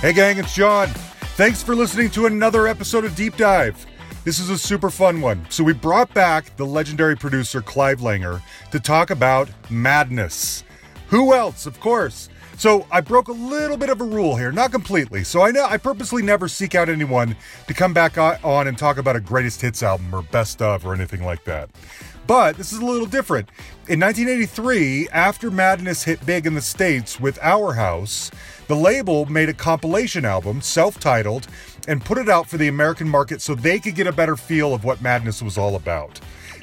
Hey, gang, it's Jon. Thanks for listening to another episode of Deep Dive. This is a super fun one. So, we brought back the legendary producer Clive Langer to talk about madness. Who else, of course? So, I broke a little bit of a rule here, not completely. So, I know I purposely never seek out anyone to come back on and talk about a greatest hits album or best of or anything like that. But this is a little different. In 1983, after Madness hit big in the States with Our House, the label made a compilation album, self titled, and put it out for the American market so they could get a better feel of what Madness was all about.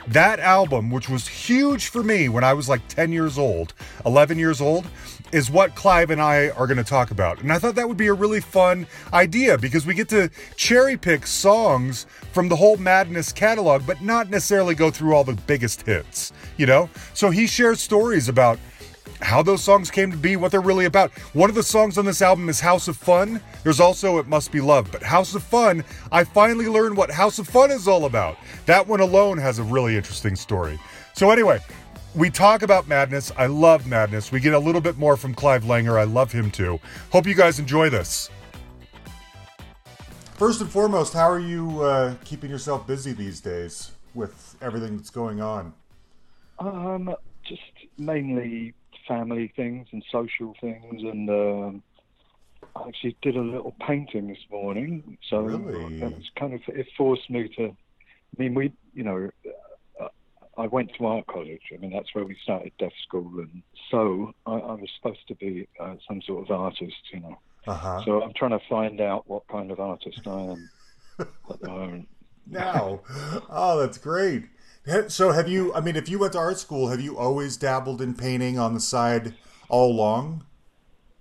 That album, which was huge for me when I was like 10 years old, 11 years old, is what Clive and I are going to talk about. And I thought that would be a really fun idea because we get to cherry pick songs from the whole Madness catalog, but not necessarily go through all the biggest hits, you know? So he shares stories about how those songs came to be, what they're really about. One of the songs on this album is House of Fun. There's also It Must Be Love. But House of Fun, I finally learned what House of Fun is all about. That one alone has a really interesting story. So, anyway, we talk about madness. I love madness. We get a little bit more from Clive Langer. I love him too. Hope you guys enjoy this. First and foremost, how are you uh, keeping yourself busy these days with everything that's going on? Um, just mainly family things and social things, and um, I actually did a little painting this morning. So really? it kind of it forced me to. I mean, we, you know, uh, I went to art college. I mean, that's where we started deaf school, and so I, I was supposed to be uh, some sort of artist, you know. Uh-huh. So I'm trying to find out what kind of artist I am at the moment. Now, oh, that's great. So have you? I mean, if you went to art school, have you always dabbled in painting on the side all along?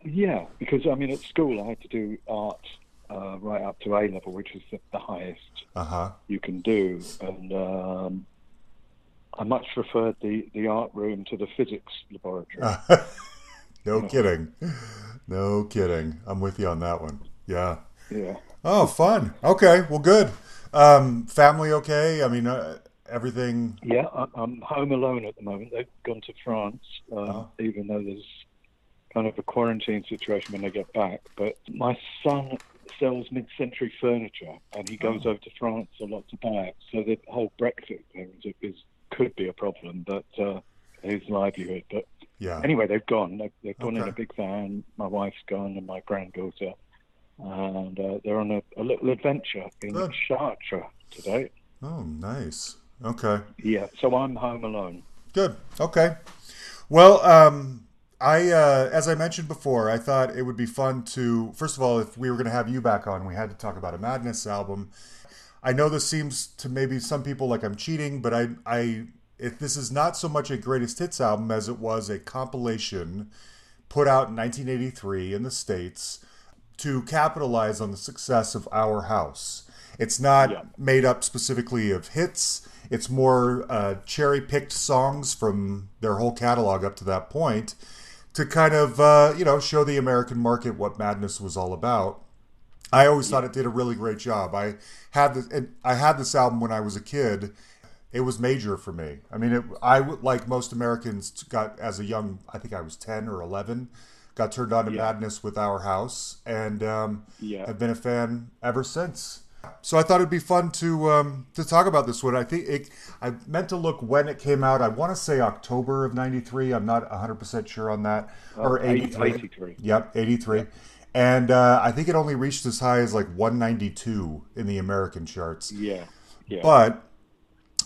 Yeah, because I mean, at school I had to do art uh, right up to A level, which is the, the highest uh-huh. you can do, and um, I much preferred the the art room to the physics laboratory. no kidding, no kidding. I'm with you on that one. Yeah. Yeah. Oh, fun. Okay, well, good. Um, family okay? I mean, uh, everything? Yeah, I'm home alone at the moment. They've gone to France, uh, oh. even though there's kind of a quarantine situation when they get back. But my son sells mid-century furniture, and he goes oh. over to France a lot to buy it. So the whole Brexit thing is, is could be a problem, but uh, his livelihood. But yeah. anyway, they've gone. They've, they've gone okay. in a big van. My wife's gone, and my granddaughter, and uh, they're on a, a, little adventure in Good. Chartres today. Oh, nice. Okay. Yeah. So I'm home alone. Good. Okay. Well, um, I, uh, as I mentioned before, I thought it would be fun to, first of all, if we were going to have you back on, we had to talk about a Madness album. I know this seems to maybe some people like I'm cheating, but I, I, if this is not so much a greatest hits album as it was a compilation put out in 1983 in the States to capitalize on the success of Our House. It's not yeah. made up specifically of hits it's more uh, cherry picked songs from their whole catalog up to that point to kind of uh, you know show the American market what Madness was all about. I always thought it did a really great job. I had this, I had this album when I was a kid. It was major for me. I mean, it, I like most Americans got as a young. I think I was ten or eleven. Got turned on to yeah. Madness with Our House, and um, yeah. have been a fan ever since. So I thought it'd be fun to um, to talk about this one. I think it, I meant to look when it came out. I want to say October of '93. I'm not 100 percent sure on that. Uh, or 83. 83. Yep, 83. Yep. And uh, I think it only reached as high as like 192 in the American charts. Yeah. Yeah. But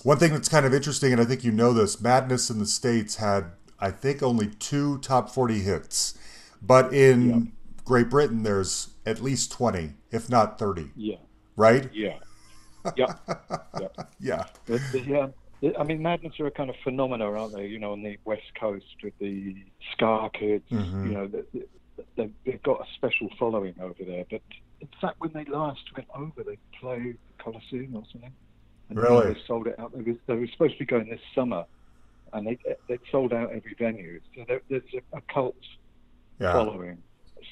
one thing that's kind of interesting, and I think you know this, Madness in the States had, I think, only two top 40 hits. But in yep. Great Britain, there's at least 20, if not 30. Yeah right? Yeah. Yeah. yeah. yeah. I mean, Madness are a kind of phenomena, aren't they? You know, on the West Coast with the Ska Kids, mm-hmm. you know, they, they've got a special following over there. But in fact, when they last went over, they played the Coliseum or something. And really? They sold it out. They, was, they were supposed to be going this summer, and they they sold out every venue. So there, there's a, a cult yeah. following.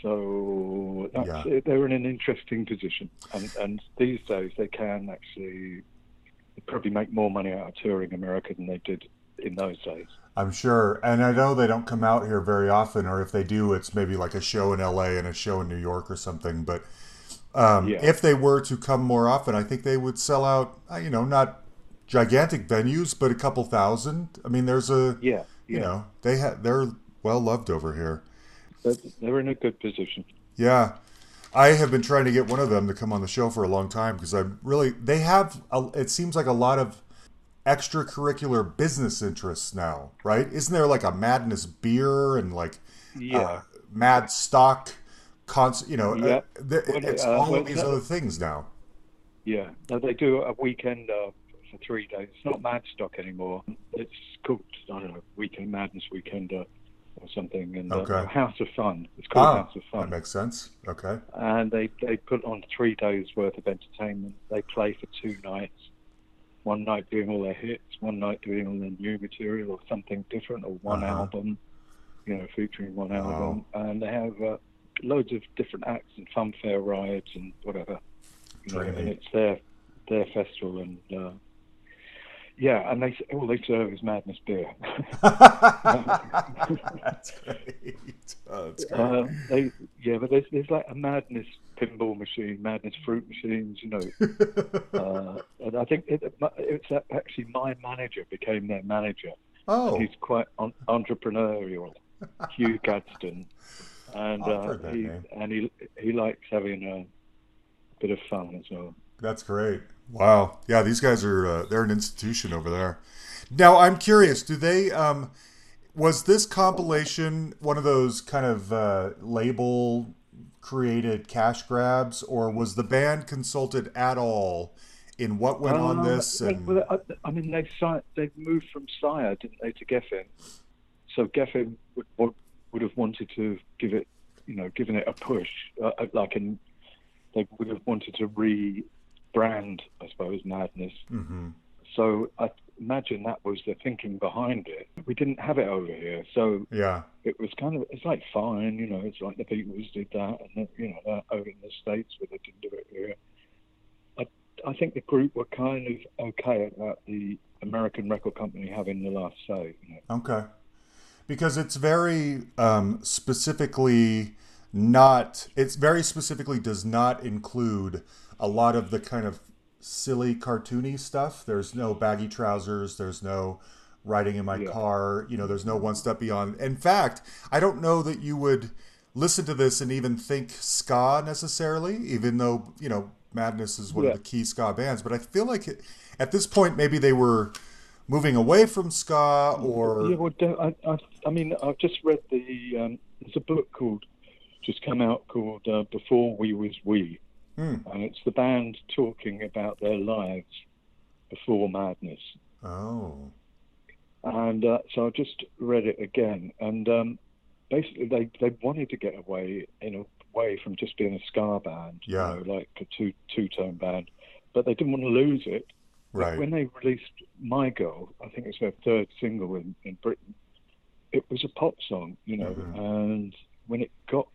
So yeah. they're in an interesting position, and, and these days they can actually probably make more money out of touring America than they did in those days. I'm sure. And I know they don't come out here very often, or if they do, it's maybe like a show in LA and a show in New York or something. But um, Yeah. if they were to come more often, I think they would sell out, uh, you know, not gigantic venues, but a couple thousand. I mean, there's a, Yeah, you know, they ha- they're well loved over here. They're, they're in a good position. Yeah. I have been trying to get one of them to come on the show for a long time because I'm really, they have, a, it seems like a lot of extracurricular business interests now, right? Isn't there like a Madness beer and like Yeah. uh, Madstock, cons- you know, Yeah. uh, th- it's uh, all of these other things now. Yeah, no, they do a weekend uh, for three days. It's not Mad Stock anymore. It's called I don't know Weekend Madness Weekender or something, and uh, Okay. House of Fun. It's called Ah, House of Fun. that makes sense. Okay. and they they put on three days worth of entertainment. They play for two nights. One night doing all their hits, one night doing all their new material or something different, or one Uh-huh. album, you know, featuring one Wow. album. And they have uh, loads of different acts and funfair rides and whatever. You know, and it's their their festival, and uh, yeah, and they all they serve is Madness beer. that's great. Oh, that's great. uh, they yeah, but there's there's like a Madness pinball machine, Madness fruit machines, you know. Uh, and I think it, it's actually my manager became their manager. oh, He's quite on, entrepreneurial, Hugh Gadsdon, and I've uh, heard that he name. and he he likes having a bit of fun as well. That's great. Wow. Yeah, these guys are uh, they're an institution over there. Now, I'm curious, do they um was this compilation one of those kind of uh, label created cash grabs or was the band consulted at all in what went on Uh, this and well, I, I mean, they they moved from Sire, didn't they, to Geffen? So Geffen would, would would have wanted to give it, you know, given it a push, uh, uh, like in they would have wanted to rebrand, I suppose, Madness. Mhm. So I imagine that was the thinking behind it. We didn't have it over here, so yeah. it was kind of it's like fine, you know, it's like the Beatles did that, and the, you know that over in the states, but they didn't do it here. I I think the group were kind of okay about the American record company having the last say. You know. Okay. Because it's very um, specifically not, it's very specifically does not include a lot of the kind of silly cartoony stuff. There's no baggy trousers. There's no riding in my Yeah. car. You know, there's no one step beyond. In fact, I don't know that you would listen to this and even think ska necessarily, even though, you know, Madness is one Yeah. of the key ska bands. But I feel like it, at this point, maybe they were moving away from ska or Yeah, well, I, I, I mean, I've just read the. Um, there's a book called, just come out called uh, "Before We Was We," Hmm. and it's the band talking about their lives before Madness. Oh, and uh, so I just read it again, and um, basically they, they wanted to get away in a way from just being a ska band, Yeah. you know, like a two two tone band, but they didn't want to lose it. right. When they released My Girl, I think it's their third single in, in Britain. It was a pop song, you know, Mhm. and when it got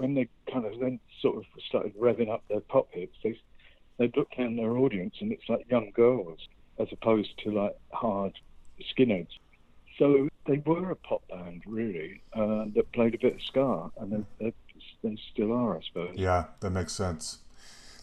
when they kind of then sort of started revving up their pop hits, they they looked down their audience and it's like young girls as opposed to like hard skinheads. So they were a pop band really uh, that played a bit of ska, and they, they, they still are, I suppose. Yeah, that makes sense.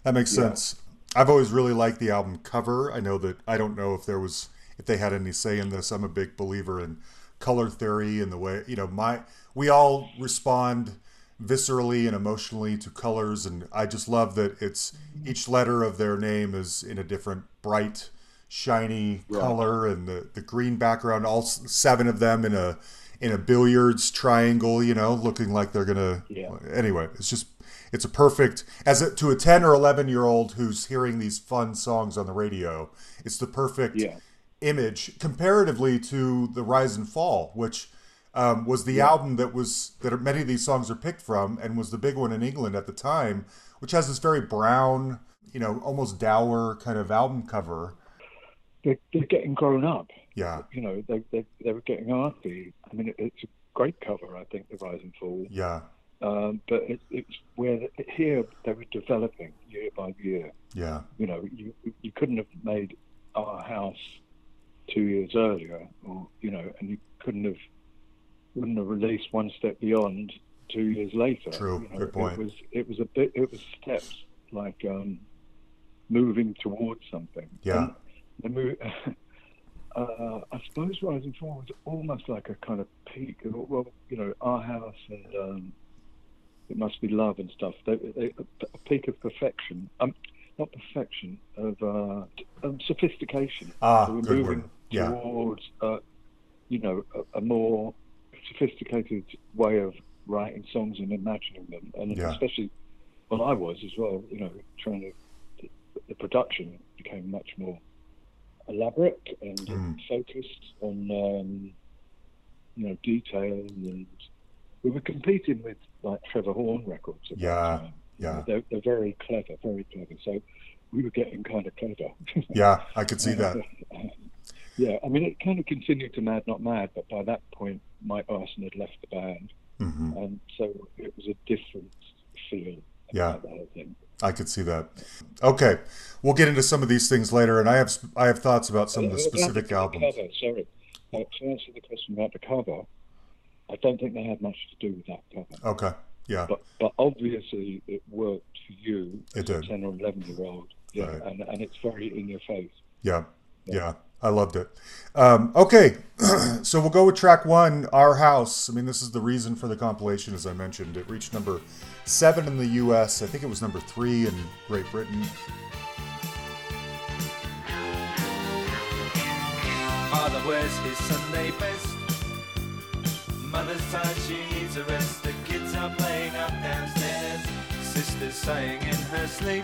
That makes Yeah. sense. I've always really liked the album cover. I know that I don't know if there was if they had any say in this. I'm a big believer in color theory and the way you know my we all respond viscerally and emotionally to colors and I just love that it's mm-hmm. each letter of their name is in a different bright shiny Right. color and the the green background all seven of them in a in a billiards triangle you know looking like they're gonna Yeah. anyway it's just it's a perfect as a, to a 10 or 11 year old who's hearing these fun songs on the radio it's the perfect Yeah. image comparatively to the rise and fall which um, was the album that was that many of these songs are picked from and was the big one in england at the time which has this very brown you know almost dour kind of album cover They're, they're getting grown up. yeah You know, they they they were getting arty. I mean, it, it's a great cover, I think, the Rise and Fall. yeah Um, but it, it's where the, here they were developing year by year. yeah You know, you you couldn't have made our house two years earlier, or you know, and you couldn't have wouldn't have released one step beyond two years later. True. You know, Good point. It was it was a bit it was steps like um, moving towards something. Yeah. Move, uh, I suppose Rise and Fall was almost like a kind of peak. of, Well, you know, our house and um, it must be love and stuff. They, they, a peak of perfection. Um, not perfection of uh, um, sophistication. Ah, So we're good moving word. Yeah. towards, uh, you know, a, a more sophisticated way of writing songs and imagining them, and Yeah. especially, well, I was as well. You know, trying to the, the production became much more elaborate and Mm. focused on, um, you know, detail and. We were competing with like Trevor Horn records at Yeah. Yeah. They're, they're very clever, very clever. So we were getting kind of clever. Yeah, I could see that. Yeah, I mean, it kind of continued to Mad Not Mad, but by that point, Mike Barson had left the band, hmm and so it was a different feel Yeah. about the whole thing. I could see that. Okay, we'll get into some of these things later, and I have I have thoughts about some of the Uh, specific the albums. Cover, sorry. Uh, to answer the question about the cover, I don't think they had much to do with that cover. Okay, yeah, But but obviously, it worked for you It as a did. 10 or 11 year old. Yeah, Right. and, and it's very in your face. yeah, yeah. I loved it. Um, okay, so we'll go with track one, "Our House." I mean, this is the reason for the compilation, as I mentioned. It reached number seven in the U.S. I think it was number three in Great Britain. Father wears his Sunday best. Mother's tired, she needs a rest. The kids are playing up downstairs. Sister's sighing in her sleep.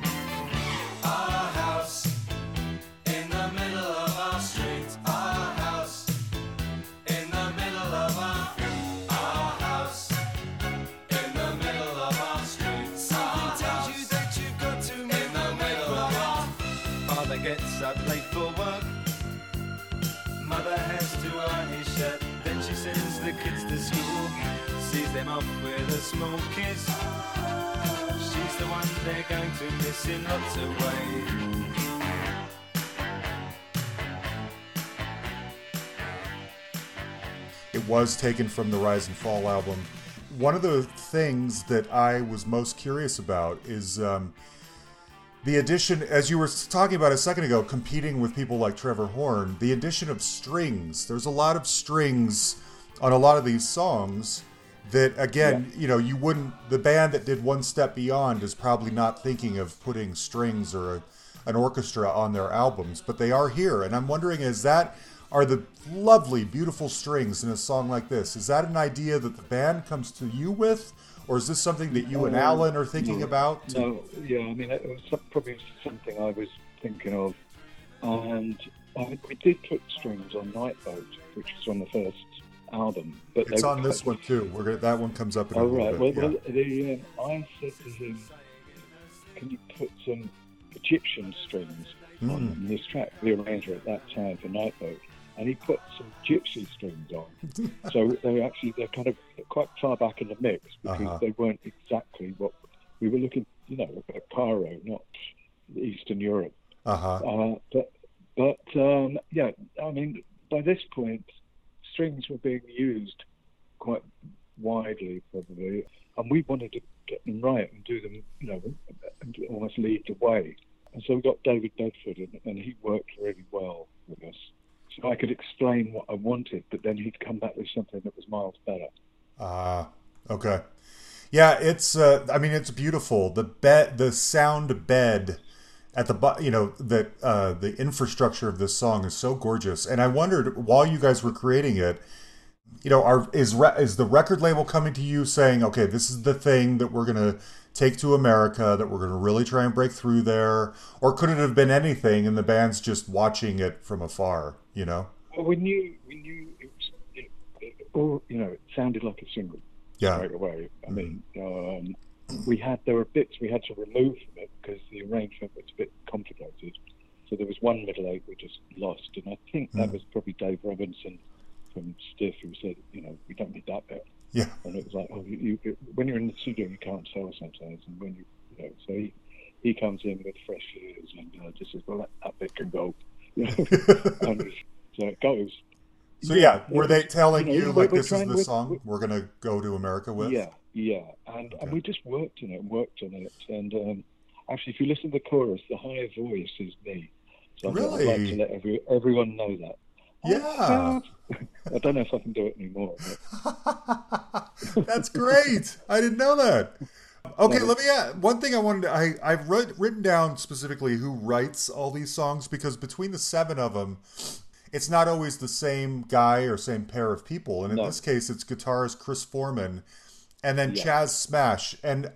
Small kiss. She's the one they're going to miss in lots of ways. It was taken from the Rise and Fall album. One of the things that I was most curious about is um, the addition, as you were talking about a second ago, competing with people like Trevor Horn, the addition of strings. There's a lot of strings on a lot of these songs that, again, you know, you wouldn't, the band that did One Step Beyond is probably not thinking of putting strings or a, an orchestra on their albums, but they are here. And I'm wondering, is that, are the lovely, beautiful strings in a song like this, is that an idea that the band comes to you with? Or is this something that you and Alan are thinking no, about? to- No, yeah, I mean, it was probably something I was thinking of. And I, we did put strings on Night Boat, which was on the first album. But It's on this one too. We're gonna, that one comes up in a Oh, little right. Well, yeah. well the, um, I said to him, can you put some Egyptian strings on Mm. this track? The arranger at that time for Night Boat. And he put some gypsy strings on. so they actually, they're kind of quite far back in the mix because Uh-huh. they weren't exactly what we were looking, you know, at Cairo, not Eastern Europe. Uh-huh. Uh, but but um, yeah, I mean, by this point, strings were being used quite widely, probably, and we wanted to get them right and do them, you know, and almost lead the way. And so we got David Bedford, and, he worked really well with us. So I could explain what I wanted, but then he'd come back with something that was miles better. Ah, okay. Yeah, it's. Uh, I mean, it's beautiful. The bed, the sound bed at the bu- you know that uh, the infrastructure of this song is so gorgeous. And I wondered while you guys were creating it, you know, are is re- is the record label coming to you saying, okay, this is the thing that we're gonna take to America, that we're gonna really try and break through there, or could it have been anything and the band's just watching it from afar? You know. Well, we knew we knew it was it, it, or you know it sounded like a single Yeah. right away. I mean, um, we had there were bits we had to remove from it because the arrangement was a bit complicated. So there was one middle eight we just lost, and I think that Mm. was probably Dave Robinson from Stiff who said, you know, we don't need that bit. Yeah. And it was like, oh, you, you, when you're in the studio, you can't tell sometimes, and when you, you know, so he, he comes in with fresh ears and uh, just says, well, that, that bit can go, you know, and so it goes. So yeah, were they telling You know, you like this is the we're- song we're- we're gonna go to America with? Yeah, yeah, and Okay. and we just worked on it, worked on it, and um, actually, if you listen to the chorus, the higher voice is me. So I'd- I'd like to let every, everyone know that. Yeah. I don't know if I can do it anymore. That's great. I didn't know that. Okay, No. let me add one thing I wanted to, I, I've wrote, written down specifically who writes all these songs because between the seven of them, it's not always the same guy or same pair of people. And in No. this case, it's guitarist Chris Foreman and then Yeah. Chas Smash. And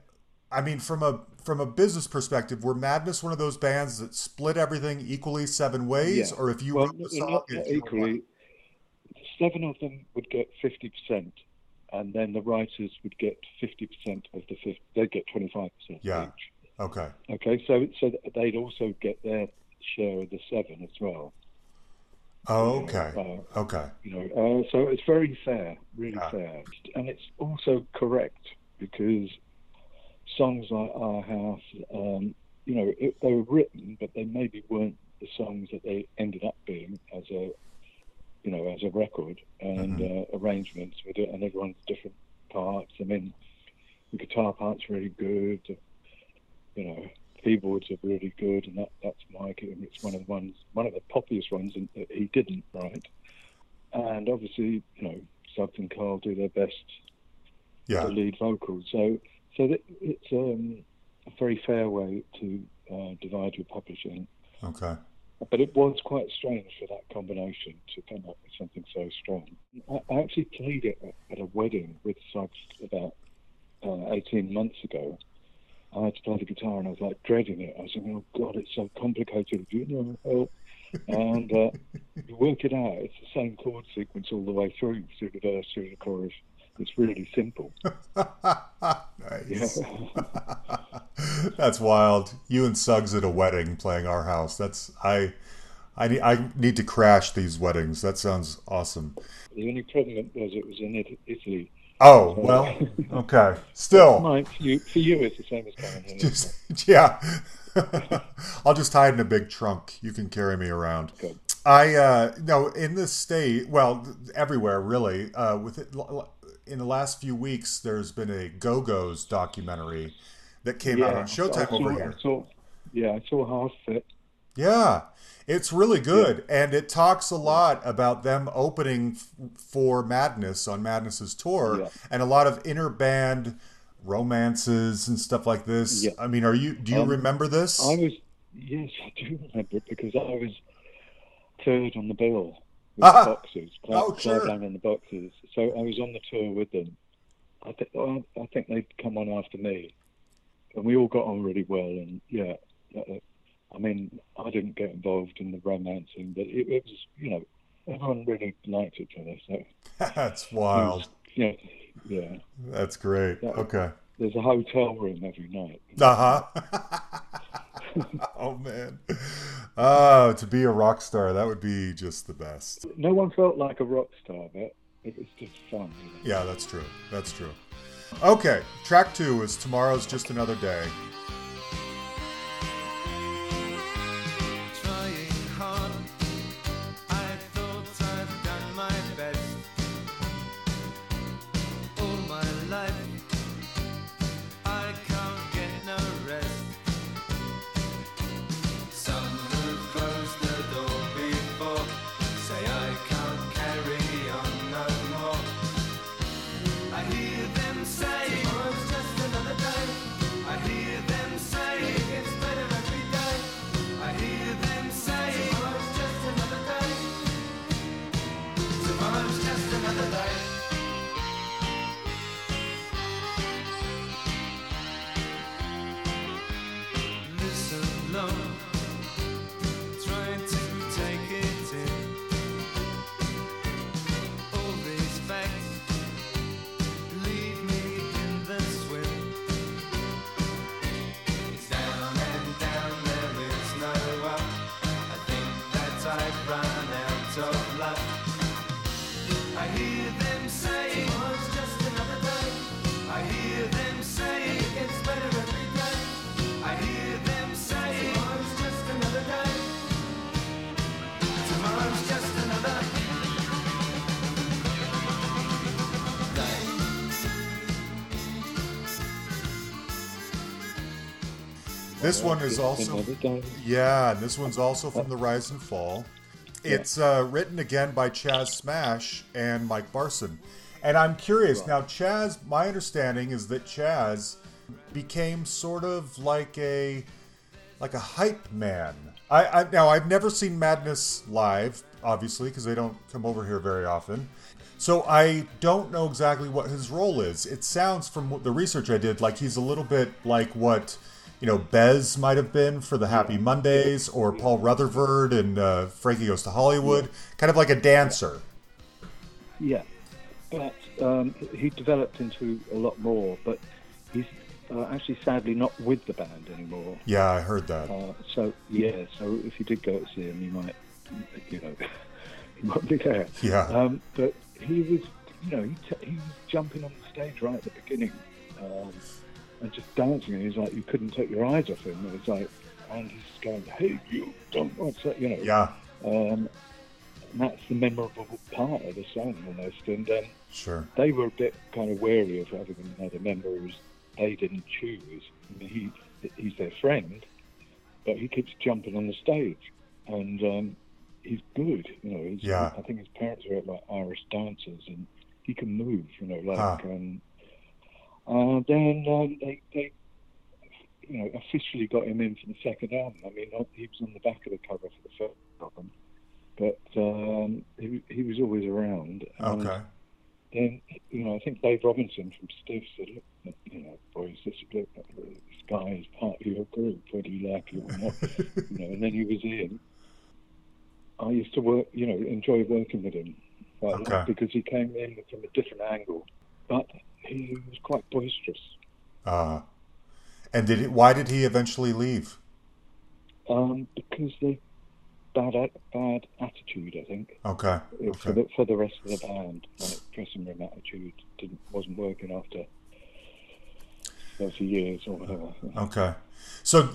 I mean, from a from a business perspective, were Madness one of those bands that split everything equally seven ways, Yeah. or if you well, wrote the song, not it's your equally. Seven of them would get fifty percent, and then the writers would get fifty percent of the fifty. They'd get twenty five percent Yeah. each. Okay. Okay, so so they'd also get their share of the seven as well. Oh, okay. Uh, Okay. you know, uh, so it's very fair, really Yeah. fair, and it's also correct because songs like Our House, um, you know, it, they were written, but they maybe weren't the songs that they ended up being as a, you know, as a record and uh, arrangements with it, and everyone's different parts. I mean, the guitar part's really good, you know, keyboards are really good, and that, that's Mike, and it's one of the ones, one of the poppiest ones and that he didn't write. And obviously, you know, Suggs and Carl do their best Yeah. the lead vocals. So, so that it's um, a very fair way to uh, divide your publishing. Okay. But it was quite strange for that combination to come up with something so strong. I, I actually played it at, at a wedding with Suggs about uh, 18 months ago. I had to play the guitar and I was like dreading it. I was thinking, oh God, it's so complicated. Do you know help? And uh, you work it out. It's the same chord sequence all the way through, through the verse, through the chorus. It's really simple. nice. That's wild. You and Suggs at a wedding playing our house. That's I I need I need to crash these weddings. That sounds awesome. The only problem was it was in Italy. Oh, well, okay. Still. Mine, for you, for you, it's the same as coming here. Just yeah. I'll just hide in a big trunk. You can carry me around. Good. I uh no in the state, well, everywhere really. Uh, with it, in the last few weeks, there's been a Go Go's documentary that came out on I Showtime saw, over I here. saw, yeah, I saw half of it. Yeah, it's really good, and it talks a lot about them opening f- for Madness on Madness's tour, Yeah. and a lot of inner band romances and stuff like this. Yeah. I mean, are you? Do you Um, remember this? I was, yes, I do remember it because I was third on the bill with Ah! the boxes. Clive, Oh, sure. Lang and the boxes. So I was on the tour with them. I think I think they'd come on after me, and we all got on really well. And yeah, uh, I mean, didn't get involved in the romancing, but it, it was, you know, everyone really liked each other. So That's wild. yeah, yeah. That's great. Okay. There's a hotel room every night. Uh huh. oh man. Oh, to be a rock star, that would be just the best. No one felt like a rock star, but it was just fun. You know? Yeah, that's true. That's true. Okay, track two is Tomorrow's Just Another Day. This one is also yeah, and this one's also from the Rise and Fall. It's uh, written again by Chas Smash and Mike Barson. And I'm curious now, Chas. My understanding is that Chas became sort of like a like a hype man. I, I now I've never seen Madness live, obviously, because they don't come over here very often. So I don't know exactly what his role is. It sounds from the research I did like he's a little bit like what you know Bez might have been for the Happy Mondays, or Paul Rutherford and uh, Frankie Goes to Hollywood, kind of like a dancer. Yeah, but um, he developed into a lot more. But he's uh, actually, sadly, not with the band anymore. Yeah, I heard that. Uh, so yeah, so if you did go to see him, you might, you know, he might be there. Yeah. Um, but he was, you know, he, t- he was jumping on the stage right at the beginning, um, and just dancing. And he's like, you couldn't take your eyes off him. And it's like, and he's going, "Hey, you don't watch that," you know. Yeah, Um, and that's the memorable part of the song almost. And um, sure. they were a bit kind of wary of having another member who they didn't choose. I mean, he he's their friend, but he keeps jumping on the stage, and um, he's good. You know, he's, Yeah. I think his parents were like Irish dancers, and he can move. You know, like Ah. um, uh, then um, they they. You know, officially got him in for the second album. I mean, he was on the back of the cover for the first album, but um, he he was always around. and Okay. then you know I think Dave Robinson from Stiff said, "Look, you know, boys, this, this guy is part of your group, whether you like it or not." you know, and then he was in. I used to work, you know, enjoy working with him quite a lot Okay. because he came in from a different angle, but he was quite boisterous. Uh, and did he, why did he eventually leave? Um, because they bad bad attitude, I think. Okay. uh, for Okay. the for the rest of the band. Like dressing room attitude didn't wasn't working after thirty years or whatever. Okay. So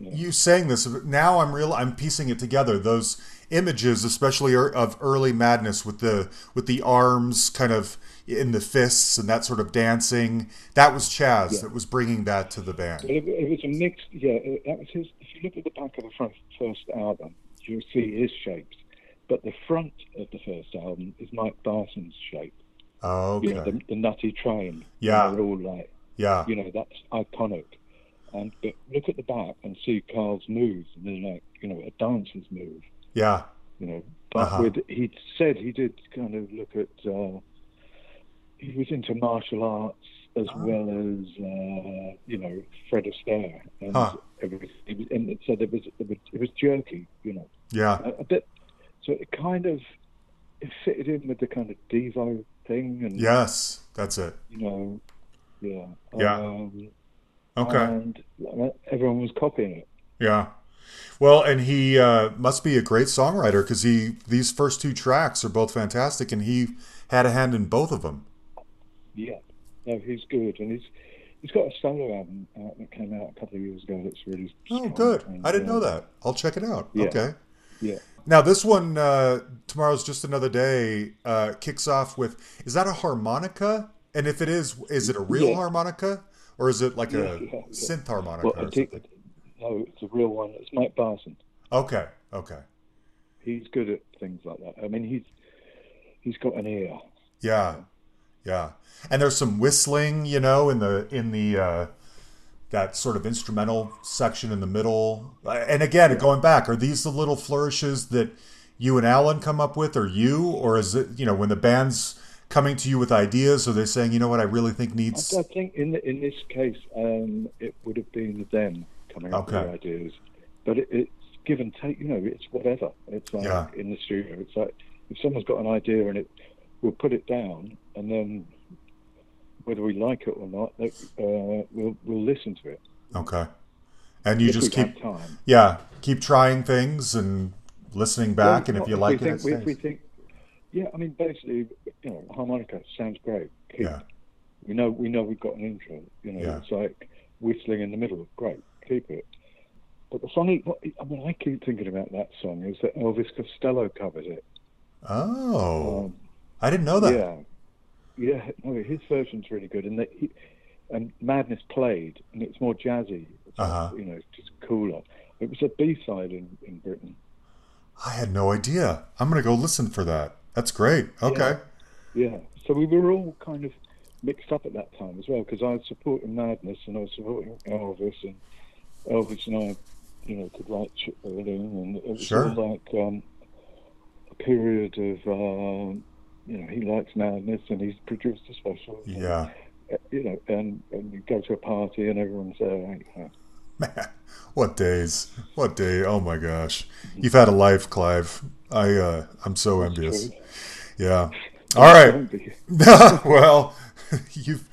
you saying this now I'm real I'm piecing it together those images especially er- of early madness with the with the arms kind of in the fists and that sort of dancing that was Chas Yeah. that was bringing that to the band. It, it was a mixed. Yeah, that was his. If you look at the back of the front, first album, you'll see his shapes. But the front of the first album is Mike Barson's shape. Oh, You okay. know, the, the nutty train. Yeah. They're all like, yeah. you know, that's iconic. And but look at the back and see Carl's moves, and they're like, you know, a dancer's move. Yeah. you know. But Uh-huh. with he said he did kind of look at uh, he was into martial arts as Ah. well as uh, you know Fred Astaire, and Huh. it was, it was, and so there was it was, it was jerky, you know, Yeah. a, a bit. So it kind of it fitted in with the kind of Devo thing, and Yes, that's it. you know, yeah, Yeah. Um, Okay. and everyone was copying it. Yeah. Well, and he uh, must be a great songwriter because he these first two tracks are both fantastic, and he had a hand in both of them. Yeah, no, he's good, and he's he's got a solo album out that came out a couple of years ago that's really. Oh, good. and, I didn't know uh, that. I'll check it out. Yeah. Okay. Yeah, Now this one, uh, tomorrow's just another day, uh, kicks off with. Is that a harmonica? And if it is, is it a real Yeah. harmonica or is it like Yeah, a yeah, synth harmonica? well, or something? no, it's a real one. It's Mike Barson. Okay. Okay. He's good at things like that. I mean, he's he's got an ear. Yeah. Yeah. And there's some whistling, you know, in the in the uh, that sort of instrumental section in the middle. Uh, And again, going back, are these the little flourishes that you and Alan come up with, or you, or is it you know when the band's coming to you with ideas, are they're saying, you know what, I really think needs I, I think in the, in this case, um, it would have been them coming up Okay. with ideas, but it, it's give and take. You know, it's whatever. It's like Yeah. in the studio. It's like if someone's got an idea and it, we'll put it down, and then whether we like it or not, uh, we'll we'll listen to it. Okay. And you if just keep, time. yeah, keep trying things and listening back, and if Well, you we like it, think, it we, if we think, yeah, I mean, basically, you know, harmonica sounds great. Keep. Yeah. We know we know we've got an intro. You know, Yeah. it's like whistling in the middle. Great, keep it. But the funny, what, I mean, I keep thinking about that song is that Elvis Costello covered it. Oh, Um, I didn't know that. yeah, yeah. No, his version's really good, and he and Madness played, and it's more jazzy. It's, Uh-huh. You know, it's just cooler. It was a B side in, in Britain. I had no idea. I'm gonna go listen for that. That's great. Okay. Yeah. So we were all kind of mixed up at that time as well because I was supporting Madness and I was supporting Elvis and Elvis and I, you know, could write shit for and it was Sure. all like um, a period of, um, you know, he likes Madness and he's produced a special. Yeah. uh, You know, and, and you go to a party and everyone's there. You know. Man, what days? What day? Oh my gosh. You've had a life, Clive. I uh I'm so envious. true. Yeah. All right. Well, you've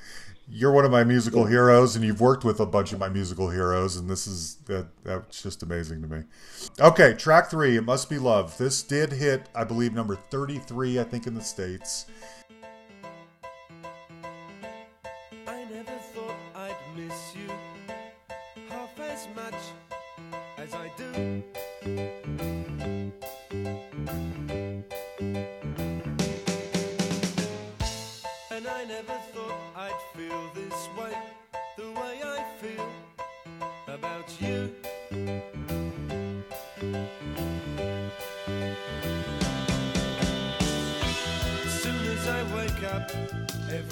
you're one of my musical heroes, and you've worked with a bunch of my musical heroes, and this is that that's just amazing to me. Okay, track three, "It Must Be Love." This did hit, I believe, number thirty-three, I think, in the states.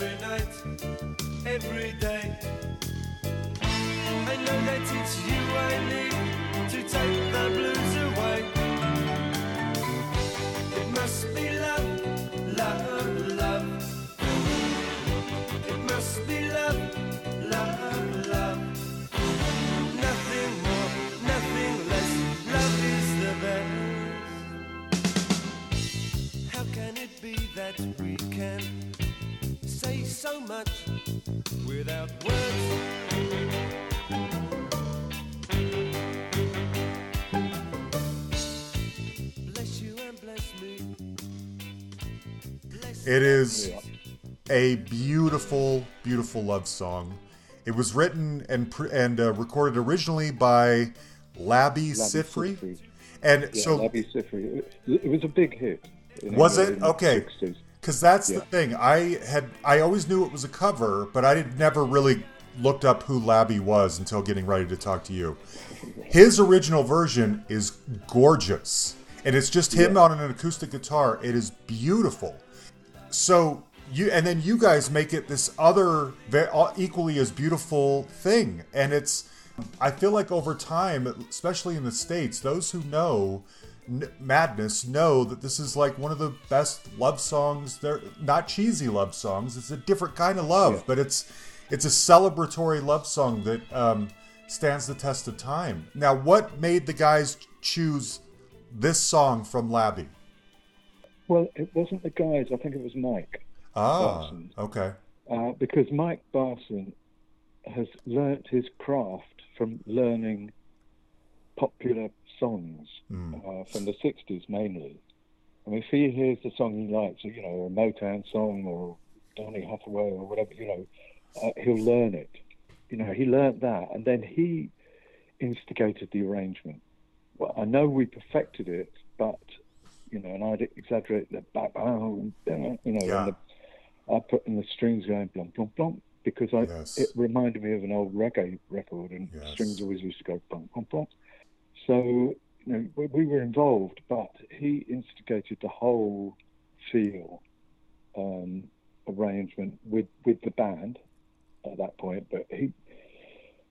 Every night, every day. I know that it's you I need to take the blues away. It must be love, love, love. It must be love, love, love. Nothing more, nothing less. Love is the best. How can it be that we can so much without words? Bless you and bless me. Bless It is a beautiful, beautiful love song. It was written and pr- and uh, recorded originally by Labi Labi Siffre, Siffre. and Yeah, so Labi Siffre. It, it was a big hit. in Was England it? Okay. 60s. Because that's the thing. I had I always knew it was a cover, but I had never really looked up who Labi was until getting ready to talk to you. His original version is gorgeous, and it's just him on an acoustic guitar. It is beautiful. So you and then you guys make it this other equally as beautiful thing, and it's. I feel like over time, especially in the states, those who know N- Madness know that this is like one of the best love songs. They're not cheesy love songs. It's a different kind of love, Yeah. but it's it's a celebratory love song that um, stands the test of time. Now, what made the guys choose this song from Labi? Well, it wasn't the guys. I think it was Mike. Ah, Barson. okay. Uh, because Mike Barson has learnt his craft from learning popular songs uh, from the 60s mainly. I mean, if he hears the song he likes, you know, a Motown song or Donny Hathaway or whatever, you know, uh, he'll learn it. You know, he learnt that and then he instigated the arrangement. Well, I know we perfected it, but, you know, and I'd exaggerate the back, you know, Yeah. and the, I put in the strings going blum blum blum because I Yes. it reminded me of an old reggae record and Yes. strings always used to go blum blum blum. So you know we, we were involved, but he instigated the whole feel um, arrangement with with the band at that point. But he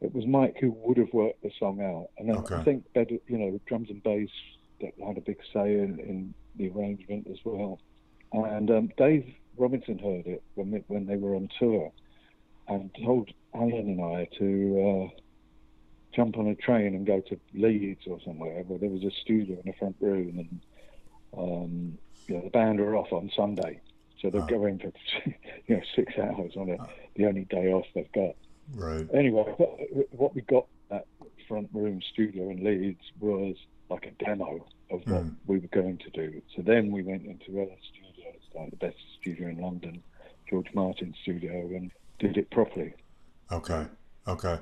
it was Mike who would have worked the song out, and Okay. I think better you know drums and bass that had a big say in, in the arrangement as well. And um, Dave Robinson heard it when when they were on tour, and told Alan and I to uh, jump on a train and go to Leeds or somewhere where there was a studio in the front room, and um, you know the band were off on Sunday, so they're Ah. going for you know six hours on a, the only day off they've got. Right. Anyway, what, what we got at front room studio in Leeds was like a demo of what Mm. we were going to do. So then we went into other studios, like the best studio in London, George Martin studio, and did it properly. Okay. Okay.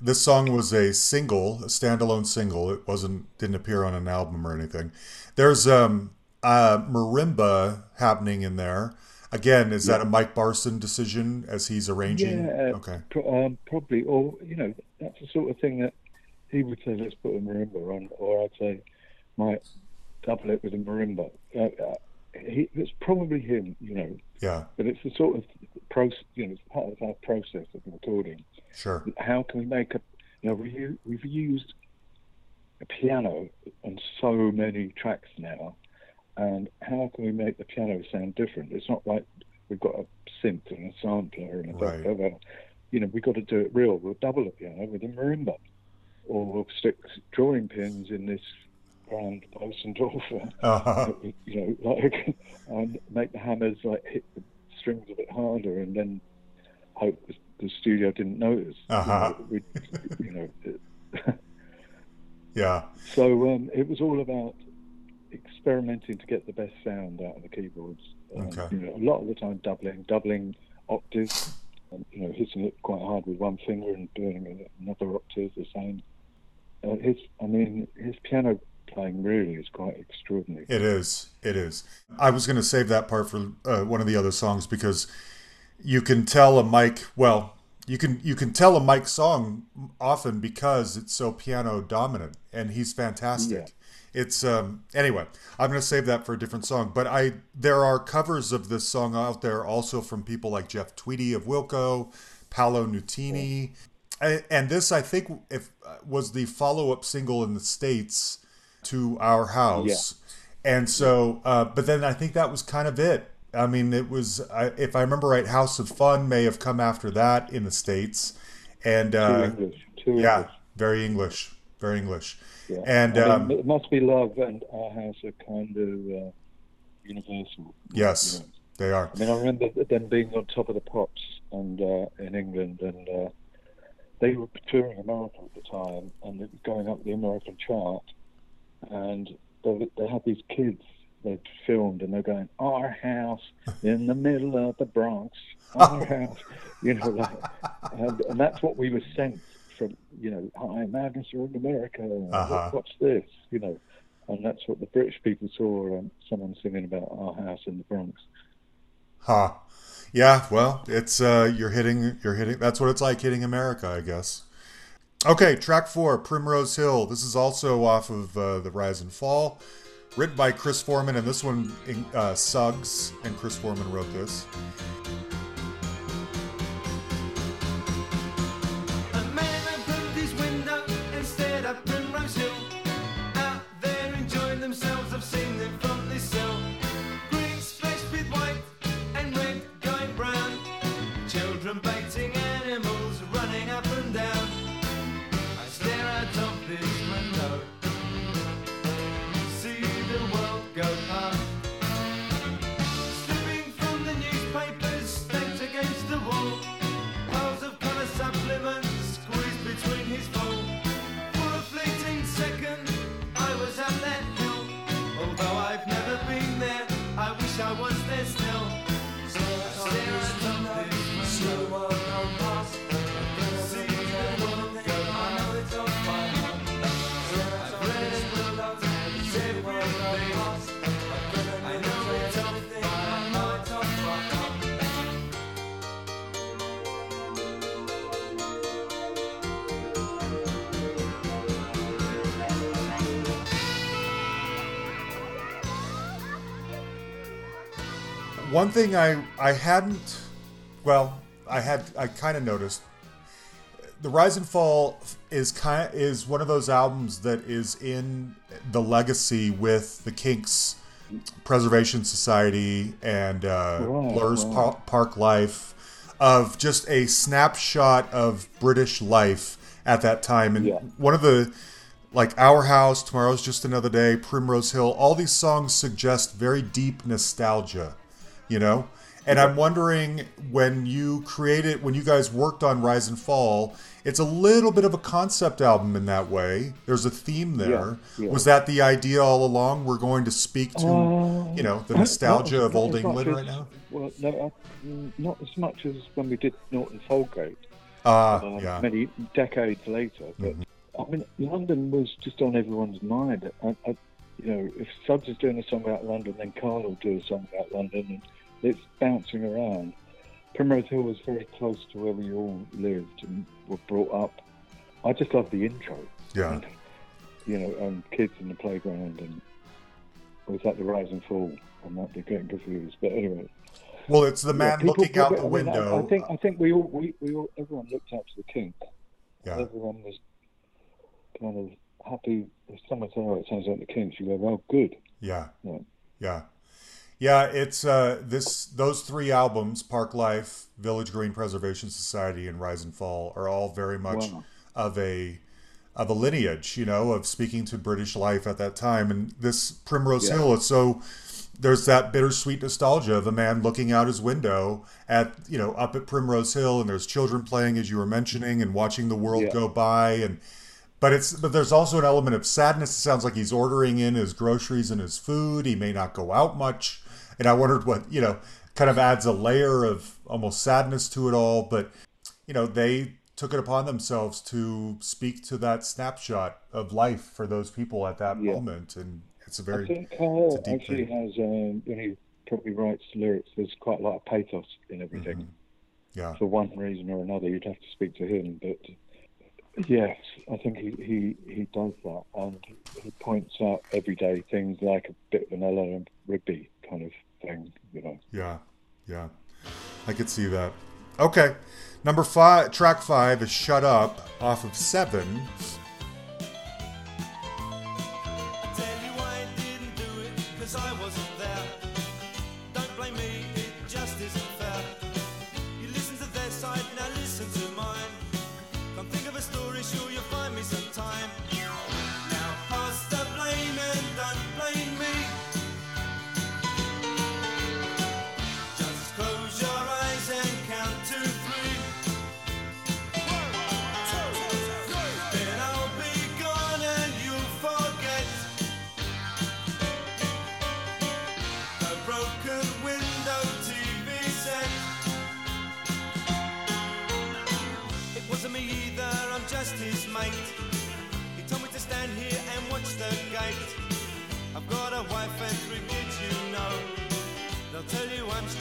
This song was a single, a standalone single. It wasn't didn't appear on an album or anything. There's um uh marimba happening in there. Again, is that a Mike Barson decision as he's arranging? Yeah, Okay. pro- um, probably. Or you know, that's the sort of thing that he would say, "Let's put a marimba on," or I'd say, "Might double it with a marimba." Uh, uh, he, it's probably him, you know, Yeah. but it's the sort of process, you know, it's part of our process of recording. Sure. How can we make a, you know, we, we've used a piano on so many tracks now, and how can we make the piano sound different? It's not like we've got a synth and a sampler and a Right. blah. you know, we've got to do it real. We'll double the piano with a marimba, or we'll stick drawing pins in this grand Bosendorfer, Uh-huh. you know, like, and make the hammers like hit the strings a bit harder, and then hope the, the studio didn't notice. Uh-huh. know, we, you know, Yeah. so um, it was all about experimenting to get the best sound out of the keyboards. Um, Okay. You know, a lot of the time doubling, doubling octaves, and, you know, hitting it quite hard with one finger and doing another octave the same. Uh, his, I mean, his piano playing really is quite extraordinary. It is. It is. I was going to save that part for uh, one of the other songs because you can tell a Mike. Well, you can you can tell a Mike song often because it's so piano dominant, and he's fantastic. It's um anyway. I'm going to save that for a different song. But I there are covers of this song out there also from people like Jeff Tweedy of Wilco, Paolo Nutini, and, and this I think if uh, was the follow up single in the states to Our House. And so, uh, but then I think that was kind of it. I mean, it was, I, if I remember right, House of Fun may have come after that in the States. And Too uh, English, too yeah, English. very English, very English. Yeah. And I mean, um, it must be love and our house are kind of uh, universal. yes, you know. they are. I mean, I remember them being on top of the pops and uh, in England, and uh, they were touring America at the time, and it was going up the American chart, and they, they had these kids they'd filmed, and they're going, "Our house in the middle of the Bronx, our house," you know, like, and, and that's what we were sent from, you know, "Hi, Madness, you're in America. Uh-huh. What's this?" You know. And that's what the British people saw um, someone singing about our house in the Bronx. Huh. Yeah, well, it's uh you're hitting you're hitting that's what it's like hitting America, I guess. Okay, track 4, Primrose Hill. This is also off of uh, The Rise and Fall. Written by Chris Foreman and this one uh Suggs and Chris Foreman wrote this. One thing I I hadn't well, I had I kind of noticed the Rise and Fall is kind is one of those albums that is in the legacy with the Kinks Preservation Society and uh, Right, Blur's right. Pa- Parklife of just a snapshot of British life at that time and Yeah. one of the like Our House, Tomorrow's Just Another Day, Primrose Hill, all these songs suggest very deep nostalgia, you know? And I'm wondering when you created, when you guys worked on Rise and Fall, it's a little bit of a concept album in that way. There's a theme there. Yeah, yeah. Was that the idea all along? We're going to speak to, Uh, you know, the nostalgia not- of not Old England as- right now? Well, no, uh, not as much as when we did Norton Folgate Ah, uh, yeah. Mm-hmm. many decades later. But I mean, London was just on everyone's mind. I, I, you know, if Suggs is doing a song about London, then Carl will do a song about London, and it's bouncing around. Primrose Hill was very close to where we all lived and were brought up. I just love the intro. Yeah. And, you know, um, kids in the playground and was that the rise and fall? I might be getting confused, but anyway. Well, it's the Yeah, man people looking out the I mean, window. I, think I think we all we, we all everyone looked out to the Kinks. yeah. Everyone was kind of happy. If someone said, "Oh, it sounds like the Kinks," you go, "Well, good." Yeah. Yeah. Yeah. Yeah, it's uh this those three albums, Parklife, Village Green Preservation Society and Rise and Fall are all very much Wow. of a of a lineage, you know, of speaking to British life at that time. And this Primrose Yeah. Hill is so there's that bittersweet nostalgia of a man looking out his window at you know up at Primrose Hill, and there's children playing as you were mentioning, and watching the world Yeah. go by, and but it's but there's also an element of sadness. It sounds like he's ordering in his groceries and his food. He may not go out much, and I wondered what you know kind of adds a layer of almost sadness to it all. But you know they took it upon themselves to speak to that snapshot of life for those people at that Yeah. moment, and it's a very I think Carl it's a deep actually thing. has um, when he probably writes lyrics. There's quite a lot of pathos in everything. Mhm. yeah For one reason or another, you'd have to speak to him, but. Yes, I think he, he, he does that, and he points out everyday things like a bit of an Eleanor Rigby kind of thing, you know. Yeah, yeah, I could see that. Okay, number five, track five is "Shut Up" off of Seven.